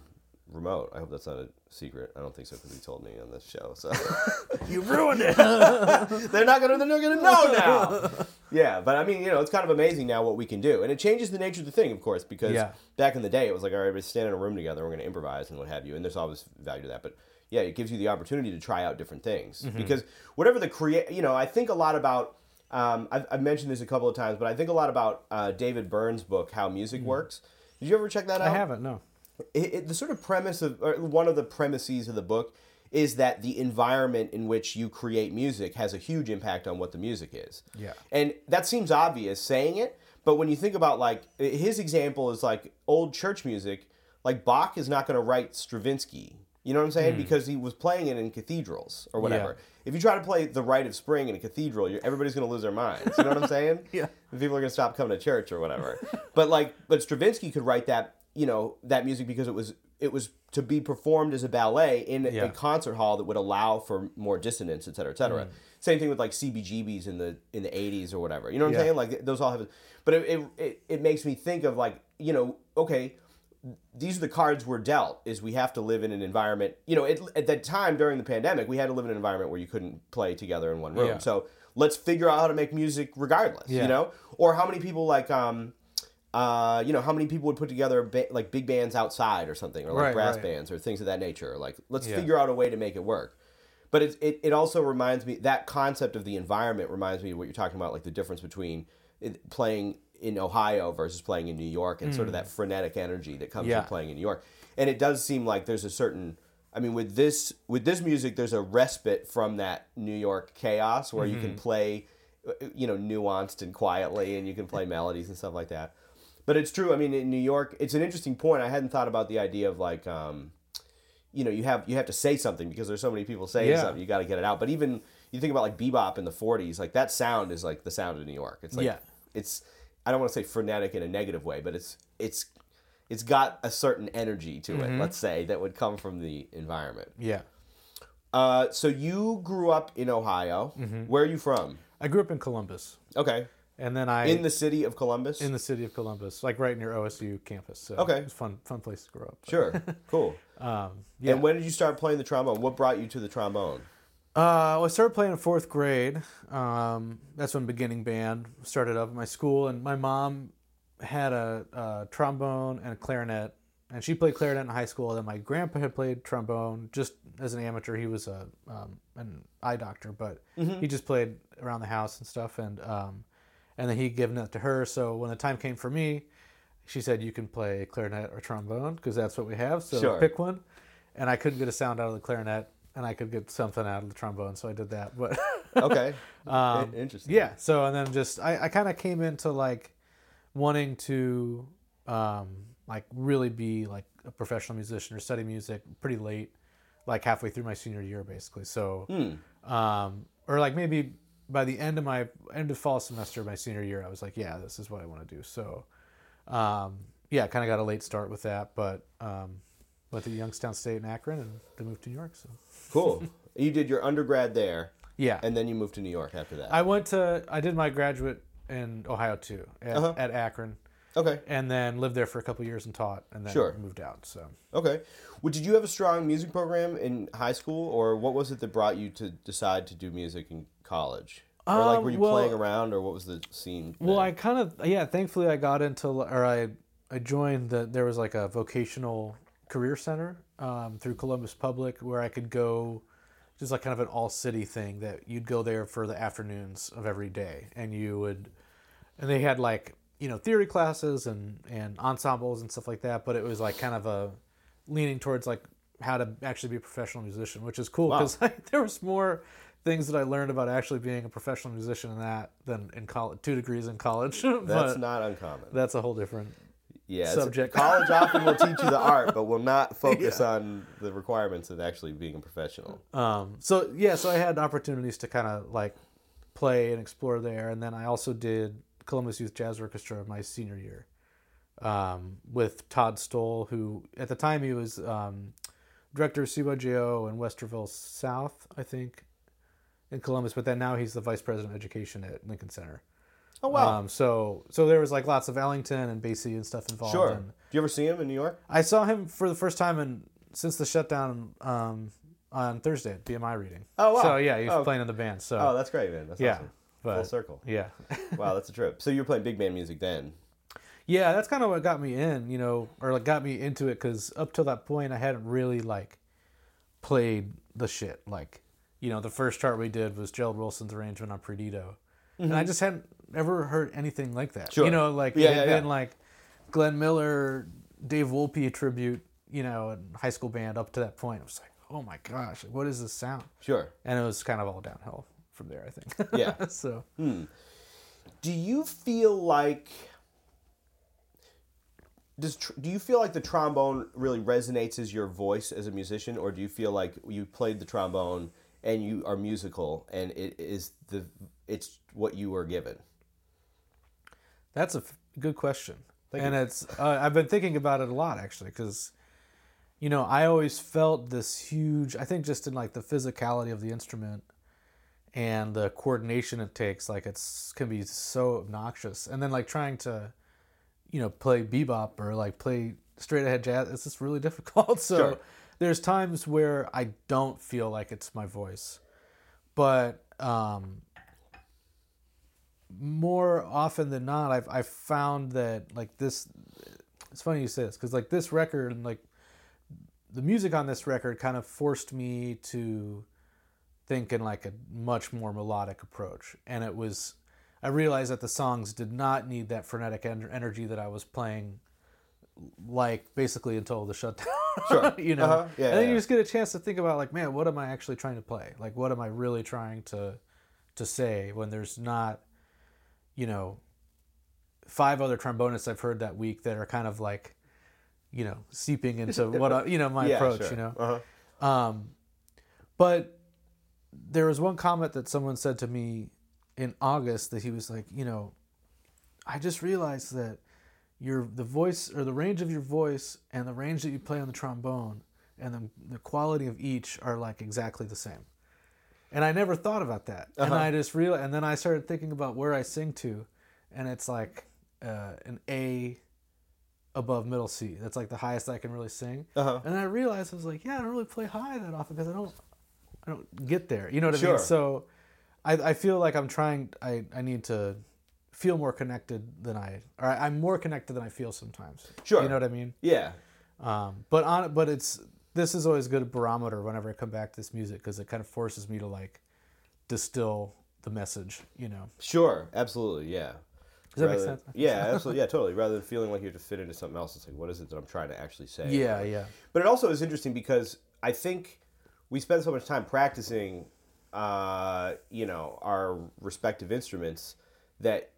remote. I hope that's not a secret. I don't think so because he told me on this show. So You ruined it. they're not gonna they're not gonna know now. yeah, but I mean, you know, it's kind of amazing now what we can do, and it changes the nature of the thing, of course, because Yeah. back in the day it was like, all right, everybody stand in a room together, we're gonna improvise and what have you, and there's always value to that, but. Yeah, it gives you the opportunity to try out different things Mm-hmm. because whatever the create, you know, I think a lot about. Um, I've, I've mentioned this a couple of times, but I think a lot about uh, David Byrne's book, How Music Works. Did you ever check that out? Mm-hmm. I haven't. No. It, it, the sort of premise of or one of the premises of the book is that the environment in which you create music has a huge impact on what the music is. Yeah. And that seems obvious saying it, but when you think about like his example is like old church music, like Bach is not going to write Stravinsky. You know what I'm saying? Hmm. Because he was playing it in cathedrals or whatever. If you try to play the Rite of Spring in a cathedral, you're, everybody's going to lose their minds. You know what I'm saying? Yeah. People are going to stop coming to church or whatever. but like, but Stravinsky could write that, you know, that music because it was it was to be performed as a ballet in Yeah. a concert hall that would allow for more dissonance, et cetera, et Mm. cetera. Same thing with like CBGBs in the in the 80s or whatever. You know what Yeah. I'm saying? Like those all have, but it, it it it makes me think of like you know, okay, these are the cards we're dealt is we have to live in an environment you know it, at that time during the pandemic we had to live in an environment where you couldn't play together in one room Yeah. so let's figure out how to make music regardless you know or how many people like um uh you know how many people would put together ba- like big bands outside or something or like Right, brass right. bands or things of that nature like let's Yeah. figure out a way to make it work but it, it, it also reminds me that concept of the environment reminds me of what you're talking about like the difference between it, playing in ohio versus playing in new york and sort of that frenetic energy that comes Mm. Yeah. with playing in new york and it does seem like there's a certain i mean with this with this music there's a respite from that new york chaos where you Mm-hmm. can play uh, you know nuanced and quietly and you can play melodies and stuff like that but it's true i mean in new york it's an interesting point i hadn't thought about the idea of like um, you know you have you have to say something because there's so many people saying Yeah. something. You got to get it out. But even you think about like bebop in the '40s, like that sound is like the sound of New York. It's like Yeah. it's I don't want to say frenetic in a negative way, but it's it's it's got a certain energy to Mm-hmm. it. Let's say that would come from the environment. Yeah. Uh, so you grew up in Ohio. Mm-hmm. Where are you from? I grew up in Columbus, Okay, and then I in the city of Columbus. in the city of Columbus, like right near OSU campus. So Okay. it was fun, fun place to grow up. sure, cool. Um, yeah. And when did you start playing the trombone? What brought you to the trombone? Uh, well, I started playing in fourth grade. Um, that's when beginning band started up at my school, and my mom had a, a trombone and a clarinet, and she played clarinet in high school. And then my grandpa had played trombone just as an amateur. He was a um, an eye doctor, but he just played around the house and stuff. And um, and then he'd given it to her. So when the time came for me, she said you can play clarinet or trombone because that's what we have. So Sure. pick one. And I couldn't get a sound out of the clarinet, and I could get something out of the trombone, so I did that. But Okay, um, interesting. yeah. So and then just I, I kind of came into like wanting to um, like really be like a professional musician or study music pretty late, like halfway through my senior year, basically. So Hmm. um, or like maybe by the end of my end of fall semester of my senior year, I was like, yeah, this is what I want to do. So um, yeah, kind of got a late start with that, but um, went to Youngstown State in Akron and then moved to New York. So Cool. you did your undergrad there, yeah, and then you moved to New York after that. I went to I did my graduate in Ohio too at, Uh-huh. at Akron, okay. and then lived there for a couple years and taught, and then Sure. moved out. So Okay. Well, did you have a strong music program in high school, or what was it that brought you to decide to do music in college? Or like, Um, were you well- playing around, or what was the scene? well, then? I kind of yeah. Thankfully, I got into or I I joined the there was like a vocational career center um, through Columbus Public where I could go. Just like kind of an all city thing that you'd go there for the afternoons of every day, and you would, and they had like you know theory classes and and ensembles and stuff like that. But it was like kind of a leaning towards like how to actually be a professional musician, which is cool Wow. because there was more things that I learned about actually being a professional musician in that than in college. Two degrees in college, That's not uncommon. that's a whole different. yeah, subject. college often will teach you the art, but will not focus on the requirements of actually being a professional. Um, so yeah, so I had opportunities to kind of like play and explore there, and then I also did Columbus Youth Jazz Orchestra my senior year um, with Todd Stoll, who at the time he was um, director of CYJO in Westerville South, I think, in Columbus, but then now he's the vice president of education at Lincoln Center. Oh wow, Um, so so there was like lots of Ellington and Basie and stuff involved. sure. And Do you ever see him in New York? I saw him for the first time in since the shutdown um, on Thursday at BMI reading. Oh, wow. So yeah, he was Oh. playing in the band. So Oh, that's great, man. That's yeah, awesome. but Full circle. yeah, Wow, that's a trip. So you were playing big band music then? yeah, that's kind of what got me in, you know, or like got me into it because up till that point I hadn't really like played the shit. Like, you know, the first chart we did was Gerald Wilson's arrangement on Perdido, and I just hadn't ever heard anything like that. Mm-hmm. Sure. You know, like Yeah, it had yeah, been yeah. like Glenn Miller, Dave Wolpe tribute, you know, in high school band up to that point. I was like, oh my gosh, what is this sound? Sure. And it was kind of all downhill from there, I think. Yeah. so Do you feel like does tr- do you feel like the trombone really resonates as your voice as a musician, or do you feel like you played the trombone and you are musical and it is the it's what you were given? that's a f- good question. Thank and it's uh, I've been thinking about it a lot actually because you know I always felt this huge I think just in like the physicality of the instrument and the coordination it takes like it's can be so obnoxious and then like trying to you know play bebop or like play straight ahead jazz it's just really difficult so Sure. There's times where I don't feel like it's my voice but um more often than not I've I've found that like this it's funny you say this because like this record and like the music on this record kind of forced me to think in like a much more melodic approach. And it was I realized that the songs did not need that frenetic en- energy that I was playing like basically until the shutdown Sure. you know Uh-huh. Yeah, and then yeah. you just get a chance to think about like man what am I actually trying to play like what am I really trying to to say when there's not you know five other trombonists I've heard that week that are kind of like you know, seeping into what I, you know my Yeah, approach. sure. You know, Uh-huh. um, but there was one comment that someone said to me in August that he was like, you know, I just realized that your the voice or the range of your voice and the range that you play on the trombone and the, the quality of each are like exactly the same. And I never thought about that. And Uh-huh. I just real and then I started thinking about where I sing to, and it's like uh, an A above middle C. That's like the highest I can really sing. Uh-huh. And I realized I was like, yeah, I don't really play high that often because I don't, I don't get there. You know what I Sure. mean? So, I, I feel like I'm trying. I, I need to feel more connected than I, or I'm more connected than I feel sometimes. Sure. You know what I mean? Yeah. Um, but on, but it's this is always a good barometer whenever I come back to this music because it kind of forces me to like distill the message. You know? Sure. Absolutely. Yeah. Does that Rather- make sense? Yeah, absolutely. Yeah, totally. Rather than feeling like you have to fit into something else, it's like, what is it that I'm trying to actually say? Yeah, yeah, But it also is interesting because I think we spend so much time practicing, uh, you know, our respective instruments that,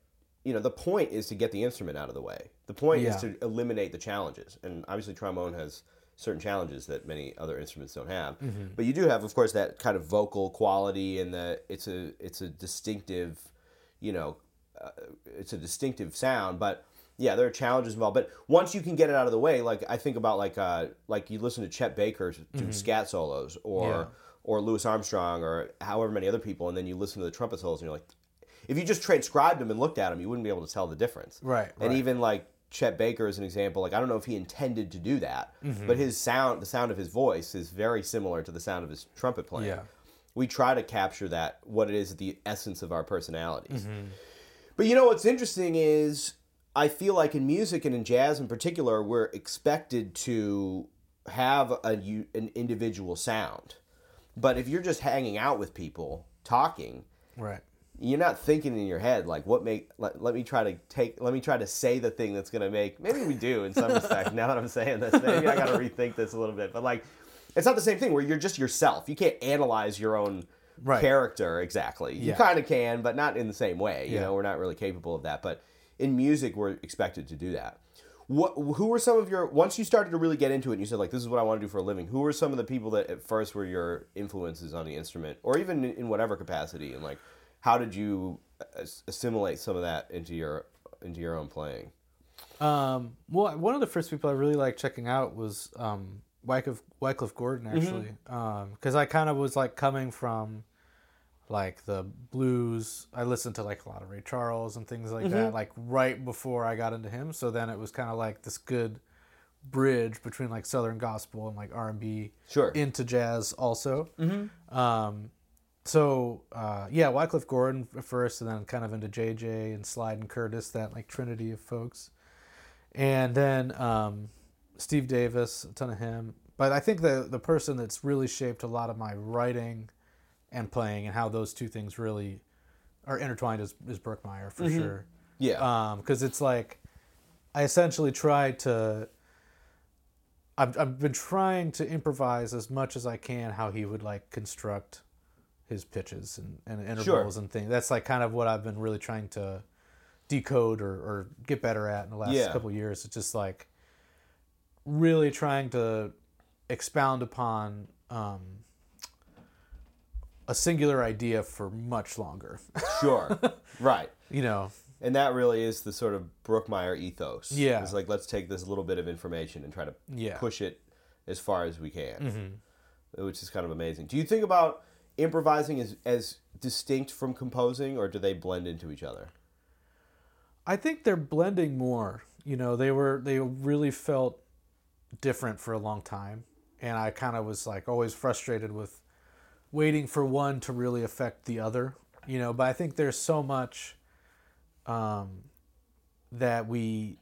you know, the point is to get the instrument out of the way. The point Yeah. is to eliminate the challenges. And obviously, trombone has certain challenges that many other instruments don't have. But you do have, of course, that kind of vocal quality and the it's a it's a distinctive, you know, uh, it's a distinctive sound. But yeah, there are challenges involved. But once you can get it out of the way, like I think about like uh, like you listen to Chet Baker do scat solos or Yeah. or Louis Armstrong or however many other people, and then you listen to the trumpet solos and you're like, if you just transcribed them and looked at them, you wouldn't be able to tell the difference. Right, And right. even like Chet Baker as an example, like I don't know if he intended to do that, Mm-hmm. but his sound, the sound of his voice, is very similar to the sound of his trumpet playing. Yeah. We try to capture that, what it is, the essence of our personalities. Mm-hmm. But you know what's interesting is I feel like in music and in jazz in particular, we're expected to have a an individual sound. But if you're just hanging out with people talking, right. You're not thinking in your head like what make let, let me try to take let me try to say the thing that's going to make maybe we do in some respect now that i'm saying this maybe i got to rethink this a little bit but like it's not the same thing where you're just yourself you can't analyze your own Right. character exactly you kind of can but not in the same way you Yeah. know we're not really capable of that but in music we're expected to do that what who were some of your once you started to really get into it and you said like this is what i want to do for a living who were some of the people that at first were your influences on the instrument or even in, in whatever capacity and like how did you assimilate some of that into your into your own playing Um, well, one of the first people I really liked checking out was um, Wycliffe, Wycliffe Gordon, actually, because I kind of was like coming from like the blues. I listened to like a lot of Ray Charles and things like that, like right before I got into him. So then it was kind of like this good bridge between like Southern gospel and like R and B Sure. into jazz also. Mm-hmm. Um, so uh, yeah, Wycliffe Gordon first, and then kind of into JJ and Slide and Curtis, that like trinity of folks, and then um, Steve Davis, a ton of him. But I think the the person that's really shaped a lot of my writing and playing and how those two things really are intertwined is, is Brookmeyer for sure yeah because it's like I essentially tried to. I've, I've been trying to improvise as much as I can how he would like construct his pitches and, and intervals and things. That's like kind of what I've been really trying to decode or, or get better at in the last Yeah. couple years. It's just like really trying to expound upon um, a singular idea for much longer. sure right you know, and that really is the sort of brookmeyer ethos Yeah. it's like let's take this little bit of information and try to Yeah. push it as far as we can which is kind of amazing do you think about improvising as, as distinct from composing or do they blend into each other I think they're blending more. You know, they were they really felt different for a long time, and I kind of was like always frustrated with waiting for one to really affect the other. You know, but I think there's so much um, that we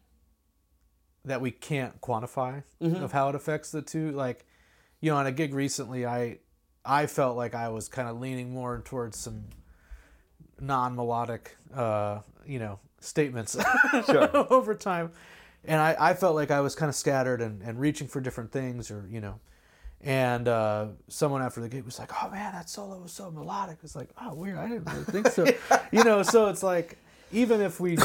that we can't quantify of how it affects the two. Like, you know, on a gig recently, I I felt like I was kind of leaning more towards some non-melodic, uh, you know, statements over time, and I, I felt like I was kind of scattered and, and reaching for different things, or you know, and uh, someone after the gig was like, "Oh man, that solo was so melodic." It's like, "Oh, weird. I didn't really think so," you know. So it's like, even if we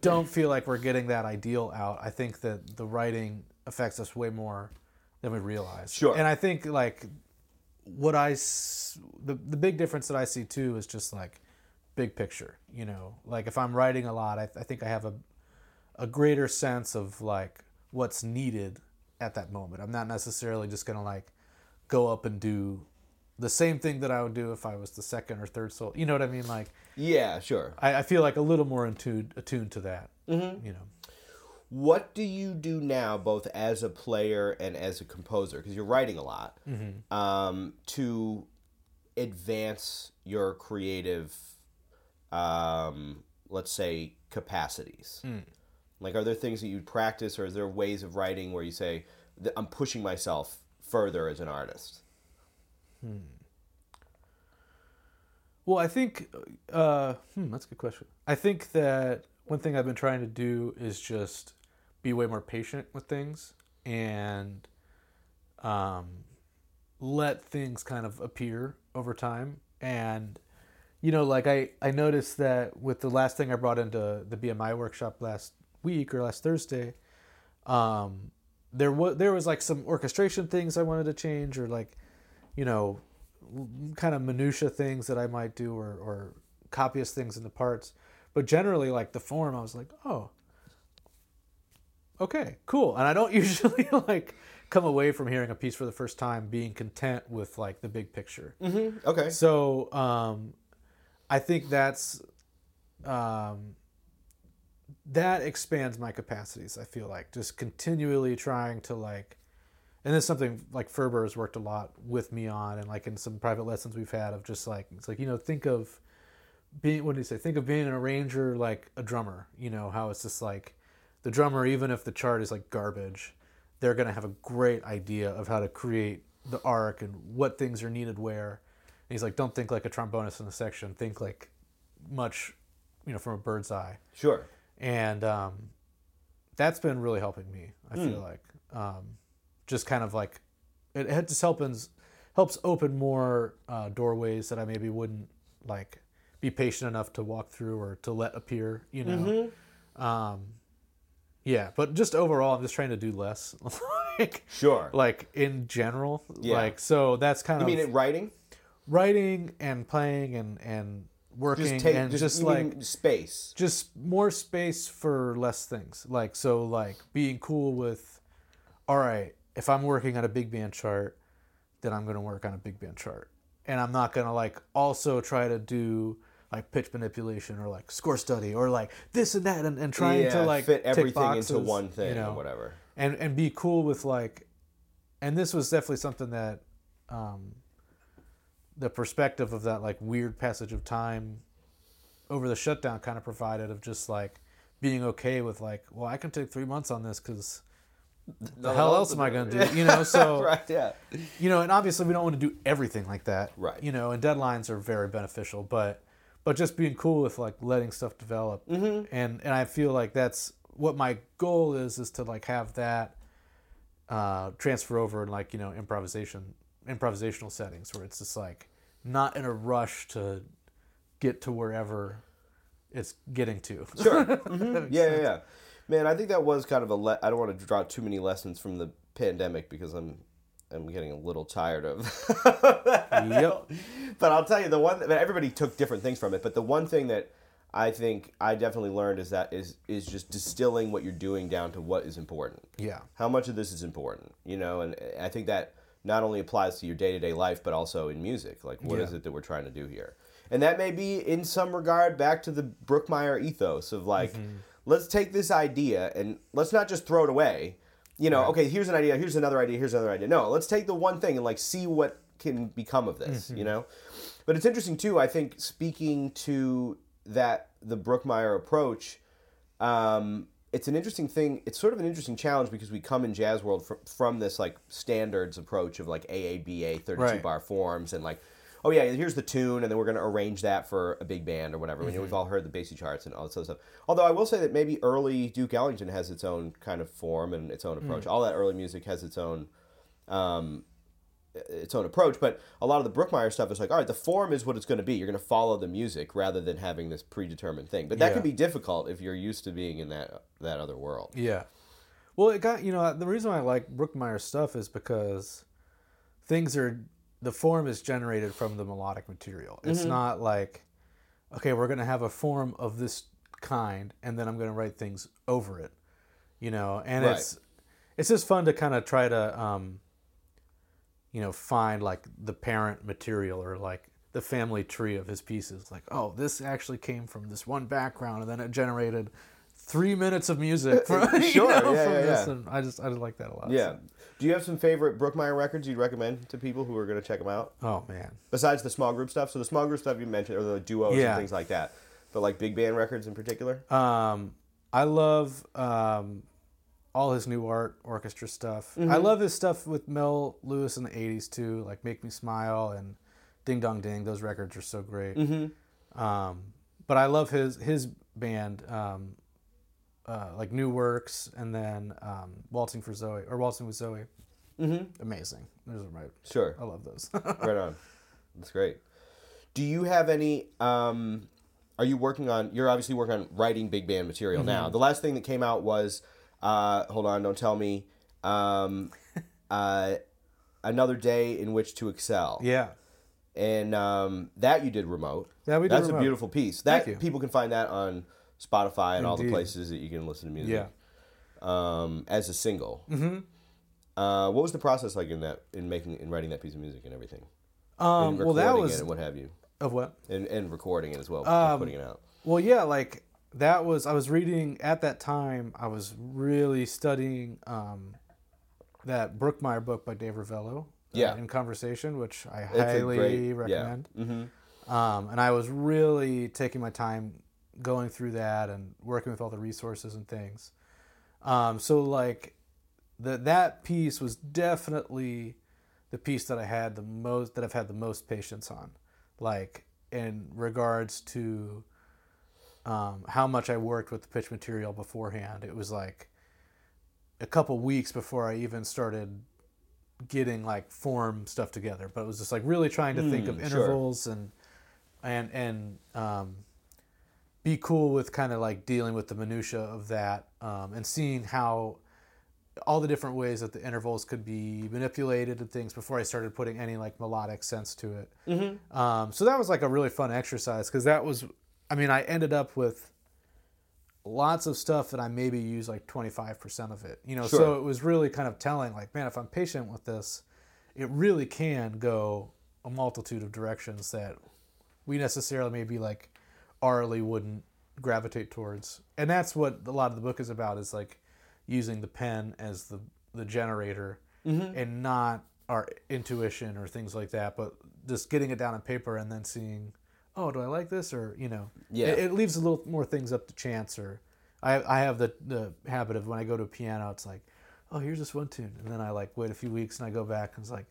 don't feel like we're getting that ideal out, I think that the writing affects us way more than we realize. Sure. And I think like what I the the big difference that I see too is just like big picture. You know, like if I'm writing a lot, I, I think I have a a greater sense of like what's needed at that moment. I'm not necessarily just gonna like go up and do the same thing that I would do if I was the second or third soul. You know what I mean? Like Yeah, sure. I, I feel like a little more attuned attuned to that. Mm-hmm. You know. What do you do now, both as a player and as a composer? Because you're writing a lot um, to advance your creative, um, let's say, capacities. Like, are there things that you practice, or is there ways of writing where you say, that "I'm pushing myself further as an artist"? Well, I think uh, hmm, that's a good question. I think that one thing I've been trying to do is just be way more patient with things and um, let things kind of appear over time. And you know, like I I noticed that with the last thing I brought into the BMI workshop last week or last Thursday, um, there was there was like some orchestration things I wanted to change or like you know kind of minutia things that I might do or, or copyist things into parts. But generally, like the form, I was like, oh, okay, cool. And I don't usually like come away from hearing a piece for the first time being content with like the big picture. Mm-hmm. Okay. So um, I think that's um, that expands my capacities. I feel like just continually trying to like, and this is something like Ferber has worked a lot with me on, and like in some private lessons we've had of just like it's like you know think of being what do you say? Think of being an arranger like a drummer. You know how it's just like the drummer, even if the chart is like garbage, they're gonna have a great idea of how to create the arc and what things are needed where. And he's like, don't think like a trombonist in the section. Think like much, you know, from a bird's eye. Sure. And um, that's been really helping me. I feel like um, just kind of like it, it just helps helps open more uh, doorways that I maybe wouldn't like be patient enough to walk through or to let appear. You know. Um, yeah, but just overall, I'm just trying to do less. like, Sure. like in general. Yeah. Like so that's kind You of You mean in writing? writing and playing and and working Just take and just, just, like space. just more space for less things. Like so like being cool with all right, if I'm working on a big band chart, then I'm going to work on a big band chart. And I'm not going to like also try to do like pitch manipulation or like score study or like this and that and, and trying yeah, to like fit everything boxes, into one thing you know, or whatever. and and be cool with like and this was definitely something that um the perspective of that like weird passage of time over the shutdown kind of provided of just like being okay with like well i can take three months on this because the hell else am i going to do you know so right, yeah. you know and obviously we don't want to do everything like that Right. you know and deadlines are very beneficial but but just being cool with like letting stuff develop Mm-hmm. and and i feel like that's what my goal is is to like have that uh transfer over in like you know improvisation improvisational settings where it's just like not in a rush to get to wherever it's getting to Sure. Mhm. Yeah, yeah, yeah. Man, I think that was kind of a. Le- I don't want to draw too many lessons from the pandemic because I'm, I'm getting a little tired of. Yep. But I'll tell you the one. That everybody took different things from it, but the one thing that I think I definitely learned is that is is just distilling what you're doing down to what is important. yeah How much of this is important, you know? And I think that not only applies to your day to day life, but also in music. Like, what is Yeah. it that we're trying to do here? And that may be, in some regard, back to the Brookmeyer ethos of like, Mm-hmm. let's take this idea and let's not just throw it away. You know, okay, here's an idea, here's another idea, here's another idea. No, let's take the one thing and like see what can become of this, Mm-hmm. you know? But it's interesting too, I think, speaking to that, the Brookmeyer approach, um, it's an interesting thing. It's sort of an interesting challenge because we come in jazz world fr- from this like standards approach of like AABA 32 Right. bar forms and like, oh yeah, here's the tune, and then we're going to arrange that for a big band or whatever. You know, we've all heard the basic charts and all this other stuff. Although I will say that maybe early Duke Ellington has its own kind of form and its own approach. All that early music has its own. Um, its own approach, but a lot of the Brookmeyer stuff is like, all right, the form is what it's going to be. You're going to follow the music rather than having this predetermined thing. But that Yeah. can be difficult if you're used to being in that that other world. Yeah. Well, it got you know the reason why I like Brookmeyer stuff is because things are the form is generated from the melodic material. It's Mm-hmm. not like okay, we're gonna have a form of this kind, and then I'm gonna write things over it, you know. And Right. it's it's just fun to kind of try to um, you know find like the parent material or like the family tree of his pieces. Like oh, this actually came from this one background, and then it generated. Three minutes of music, from, you Sure, know, yeah, from yeah, this, yeah. and I just I just like that a lot. Yeah. so. Do you have some favorite Brookmeyer records you'd recommend to people who are going to check them out? Oh man, Besides the small group stuff, so the small group stuff you mentioned, or the duos Yeah. and things like that, but like big band records in particular. Um, I love um, all his new art, orchestra stuff. Mm-hmm. I love his stuff with Mel Lewis in the '80s too, like "Make Me Smile" and "Ding Dong Ding." Those records are so great. Mm-hmm. Um, but I love his his band, um, uh, like New Works, and then um, Waltzing for Zoe or Waltzing with Zoe. Mm-hmm. Amazing. Those are my. Sure. I love those. right on. That's great. Do you have any? Um, are you working on? You're obviously working on writing big band material Mm-hmm. now. The last thing that came out was, uh, hold on, don't tell me. Um, uh, another day in which to excel, yeah. and um, that you did remote. Yeah, we did That's a beautiful piece. That Thank you. people can find that on Spotify and all the places that you can listen to music. Yeah. Um, as a single. Mm-hmm. Uh, what was the process like in that in making in writing that piece of music and everything? Um, and well, that was it and what have you, of what? and, and recording it as well, Um, putting it out. Well, yeah, like that was I was reading at that time. I was really studying um, that Brookmeyer book by Dave Rivello. uh, Yeah. in conversation, which I It's highly great- recommend. Yeah. hmm Um, and I was really taking my time going through that and working with all the resources and things. Um, so like the, that piece was definitely the piece that I had the most that I've had the most patience on, like in regards to um, how much I worked with the pitch material beforehand. It was like a couple weeks before I even started getting like form stuff together, but it was just like really trying to think of Mm, sure. intervals and and and um, be cool with kind of like dealing with the minutia of that um, and seeing how all the different ways that the intervals could be manipulated and things before I started putting any like melodic sense to it. Mm-hmm. Um, so that was like a really fun exercise because that was, I mean, I ended up with lots of stuff that I maybe use like 25% of it, you know, Sure. so it was really kind of telling like, man, if I'm patient with this, it really can go a multitude of directions that we necessarily maybe like orally wouldn't gravitate towards. And that's what a lot of the book is about is like using the pen as the, the generator Mm-hmm. and not our intuition or things like that, but just getting it down on paper and then seeing, oh, do I like this? Or, you know, Yeah. it, it leaves a little more things up to chance. Or I, I have the, the habit of when I go to a piano, it's like, oh, here's this one tune. And then I like wait a few weeks and I go back and it's like,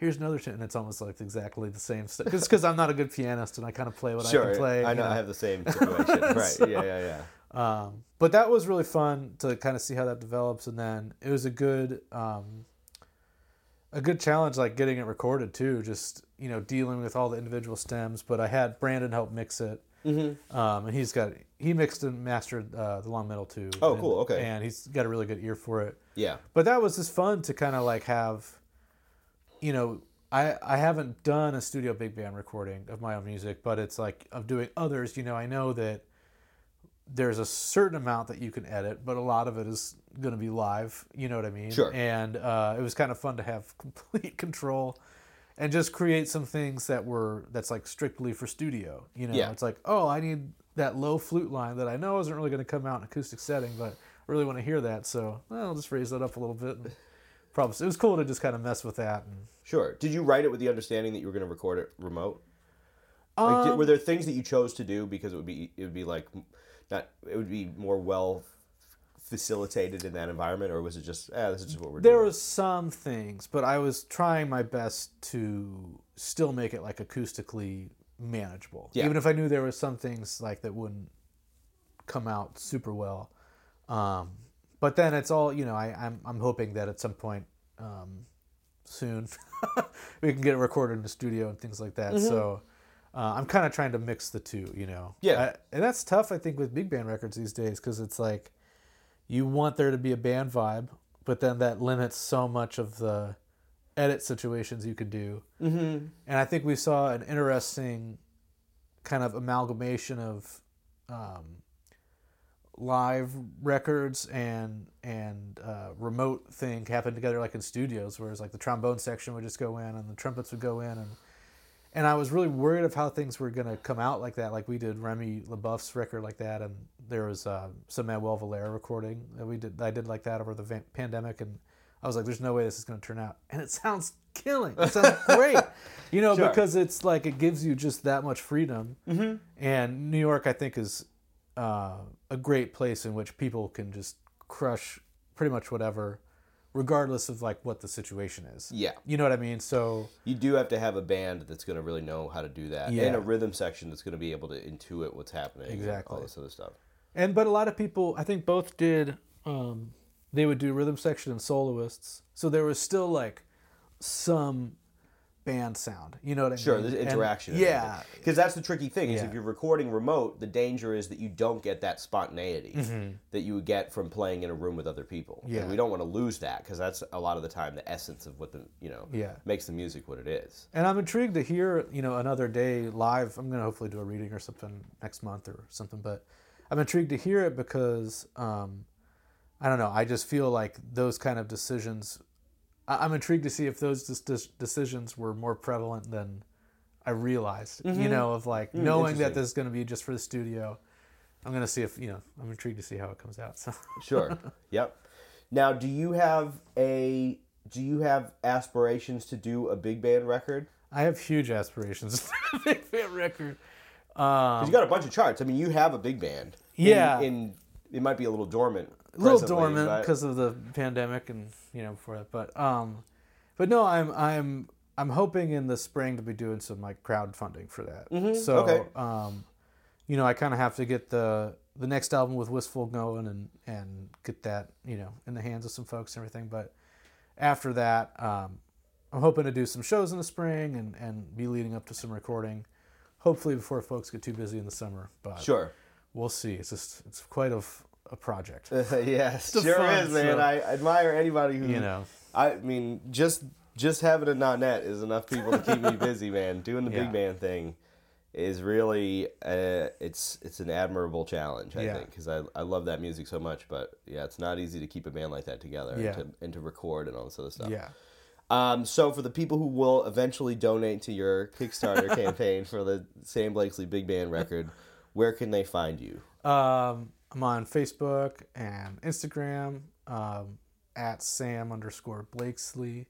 here's another tune. And it's almost like exactly the same stuff. It's because I'm not a good pianist and I kind of play what I can play. I you know, I have the same situation. right? Yeah, yeah, yeah. um, but that was really fun to kind of see how that develops, and then it was a good, um, a good challenge, like getting it recorded too. Just you know, dealing with all the individual stems. But I had Brandon help mix it, Mm-hmm. um, and he's got he mixed and mastered uh, the long metal too. Oh, and- cool, okay. And he's got a really good ear for it. Yeah. But that was just fun to kind of like have, you know, I I haven't done a studio big band recording of my own music, but it's like of doing others. You know, I know that there's a certain amount that you can edit, but a lot of it is going to be live. You know what I mean? Sure. And uh, it was kind of fun to have complete control. And just create some things that were that's like strictly for studio. You know, Yeah. it's like, oh, I need that low flute line that I know isn't really going to come out in acoustic setting, but I really want to hear that. So well, I'll just raise that up a little bit. Probably it was cool to just kind of mess with that. And, Sure. Did you write it with the understanding that you were going to record it remote? Like, did- Um, were there things that you chose to do because it would be it would be like not it would be more well facilitated in that environment, or was it just ah this is just what we're there doing? was some things, but I was trying my best to still make it like acoustically manageable. Yeah. Even if I knew there was some things like that wouldn't come out super well. Um, but then it's all you know. I, I'm I'm hoping that at some point um, soon we can get it recorded in the studio and things like that. So uh, I'm kind of trying to mix the two. You know. Yeah. I- and that's tough. I think with big band records these days because it's like you want there to be a band vibe, but then that limits so much of the edit situations you could do. Mm-hmm. And I think we saw an interesting kind of amalgamation of um, live records and and uh, remote thing happen together like in studios, whereas like the trombone section would just go in and the trumpets would go in and and I was really worried of how things were gonna come out like that. Like we did Remy LeBoeuf's record like that, and there was uh, some Manuel Valera recording that we did. I did like that over the van- pandemic, and I was like, "There's no way this is gonna turn out," and it sounds killing. It sounds great, you know, Sure. because it's like it gives you just that much freedom. Mm-hmm. And New York, I think, is uh, a great place in which people can just crush pretty much whatever, regardless of like what the situation is. Yeah. You know what I mean? So You do have to have a band that's going to really know how to do that, Yeah. and a rhythm section that's going to be able to intuit what's happening. Exactly. all this other stuff. And but a lot of people, I think both did. Um, they would do rhythm section and soloists, so there was still like some band sound. You know what I Sure, mean? Sure, And- interaction. yeah, because that's the tricky thing is Yeah. if you're recording remote, the danger is that you don't get that spontaneity that you would get from playing in a room with other people. And Mm-hmm. Yeah. we don't want to lose that because that's a lot of the time the essence of what the you know Yeah. makes the music what it is. and I'm intrigued to hear you know another day live. I'm gonna hopefully do a reading or something next month or something, but I'm intrigued to hear it because um, I don't know. I just feel like those kind of decisions. I- I'm intrigued to see if those dis- decisions were more prevalent than I realized. You know, of like knowing Mm-hmm. interesting. that this is going to be just for the studio. I'm going to see if you know. I'm intrigued to see how it comes out. So Sure. yep. Now, do you have a do you have aspirations to do a big band record? I have huge aspirations. the Big Band record. Um, you got a bunch of charts. I mean, you have a big band. In- Yeah. In, it might be a little dormant. A little dormant because of the pandemic and you know before that but um but no i'm i'm i'm hoping in the spring to be doing some like crowdfunding for that so Mm-hmm. okay. um you know i kind of have to get the the next album with wistful going and and get that you know in the hands of some folks and everything but after that um i'm hoping to do some shows in the spring and and be leading up to some recording hopefully before folks get too busy in the summer but Sure. we'll see it's just it's quite a, a project yes, sure fun is, man. I admire anybody who you know I mean, just just having a .net is enough people to keep me busy, man. Doing the Yeah. big band thing is really uh, it's it's an admirable challenge, I Yeah. think, because I, I love that music so much. But yeah, it's not easy to keep a band like that together Yeah. and, to, and to record and all this other stuff. yeah Um, so for the people who will eventually donate to your Kickstarter campaign for the Sam Blakeslee Big Band record, where can they find you? Um, I'm on Facebook and Instagram um, at Sam underscore Blakeslee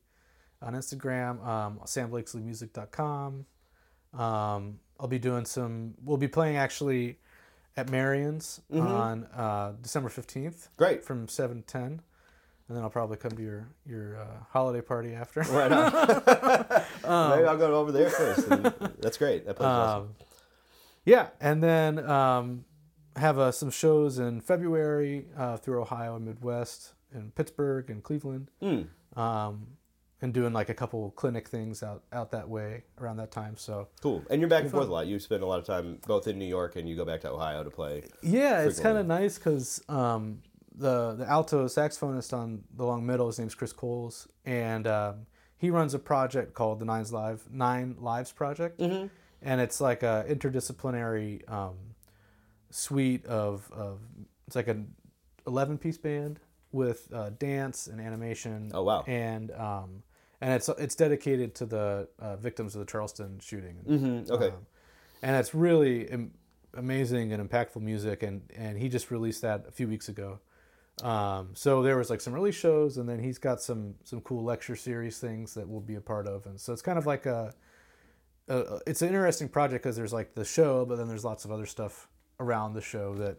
on Instagram, um, samblakesleemusic.com. Um, I'll be doing some, we'll be playing actually at Marion's on uh, December 15th Great. from 7 to 10. And then I'll probably come to your, your uh, holiday party after. Right on. Maybe I'll go over there first. that's great. That is awesome. Um, yeah, and then um, have uh, some shows in February uh, through Ohio and Midwest, in Pittsburgh and Cleveland, Mm. um, and doing like a couple clinic things out out that way around that time. So Cool. And you're back and forth a lot. You spend a lot of time both in New York and you go back to Ohio to play. yeah, it's kind of nice because um, the the alto saxophonist on the long middle, his name's Chris Coles, and um, he runs a project called the Nines Live Nine Lives Project, Mm-hmm. and it's like a interdisciplinary um, suite of, of it's like an 11 piece band with uh, dance and animation Oh, wow. and um, and it's it's dedicated to the uh, victims of the Charleston shooting Mm-hmm. Okay. um, and it's really am- amazing and impactful music and and he just released that a few weeks ago um, so there was like some release shows and then he's got some some cool lecture series things that we'll be a part of and so it's kind of like a, a a- it's an interesting project because there's like the show but then there's lots of other stuff around the show that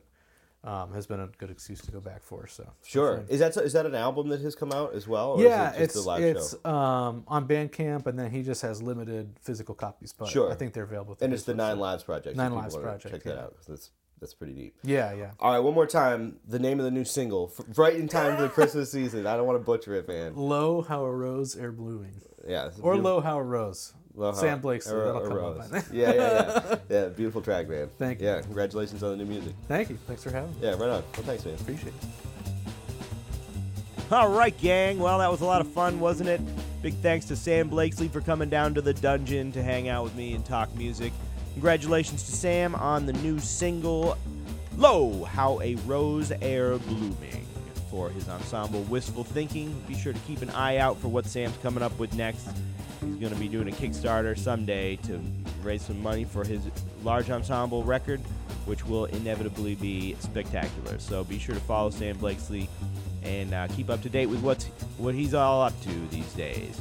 um, has been a good excuse to go back for so Sure. Is that is that an album that has come out as well? Or yeah, is it just it's it's show? um, on Bandcamp, and then he just has limited physical copies. But Sure. I think they're available. And it's the Nine. Lives Project. Nine Lives Project, Check that out. That's that's pretty deep. Yeah, yeah. All right, one more time. The name of the new single, f- right in time for the Christmas season. I don't want to butcher it, man. Low how a rose e'er blooming, Yeah. or low how a rose. Uh-huh. Low Sam How- Blakeslee, or- that'll or come up Rose. by then. Yeah, yeah, yeah. Yeah, beautiful track, man. Thank you. Yeah, congratulations on the new music. Thank you. Thanks for having me. Yeah, right on. Well, thanks, man. Appreciate it. All right, gang. Well, that was a lot of fun, wasn't it? Big thanks to Sam Blakeslee for coming down to the dungeon to hang out with me and talk music. Congratulations to Sam on the new single, Lo, How a Rose E'er Blooming, for his ensemble Wistful Thinking. Be sure to keep an eye out for what Sam's coming up with next. He's going to be doing a Kickstarter someday to raise some money for his large ensemble record, which will inevitably be spectacular. So be sure to follow Sam Blakeslee and uh, keep up to date with what's what he's all up to these days.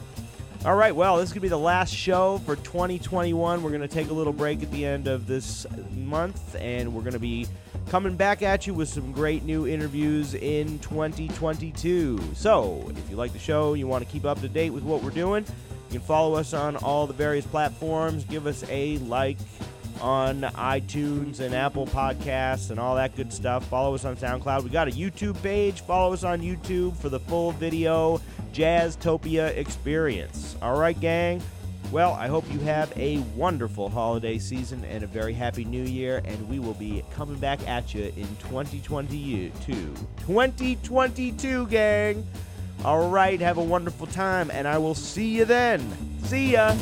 All right, well, this is going to be the last show for 2021. We're going to take a little break at the end of this month, and we're going to be coming back at you with some great new interviews in 2022. So, if you like the show, you want to keep up to date with what we're doing, you can follow us on all the various platforms. Give us a like on iTunes and Apple Podcasts and all that good stuff. Follow us on SoundCloud. We got a YouTube page. Follow us on YouTube for the full video Jazztopia experience. All right, gang. Well, I hope you have a wonderful holiday season and a very happy new year, and we will be coming back at you in 2022. 2022, gang. All right, have a wonderful time, and I will see you then. See ya.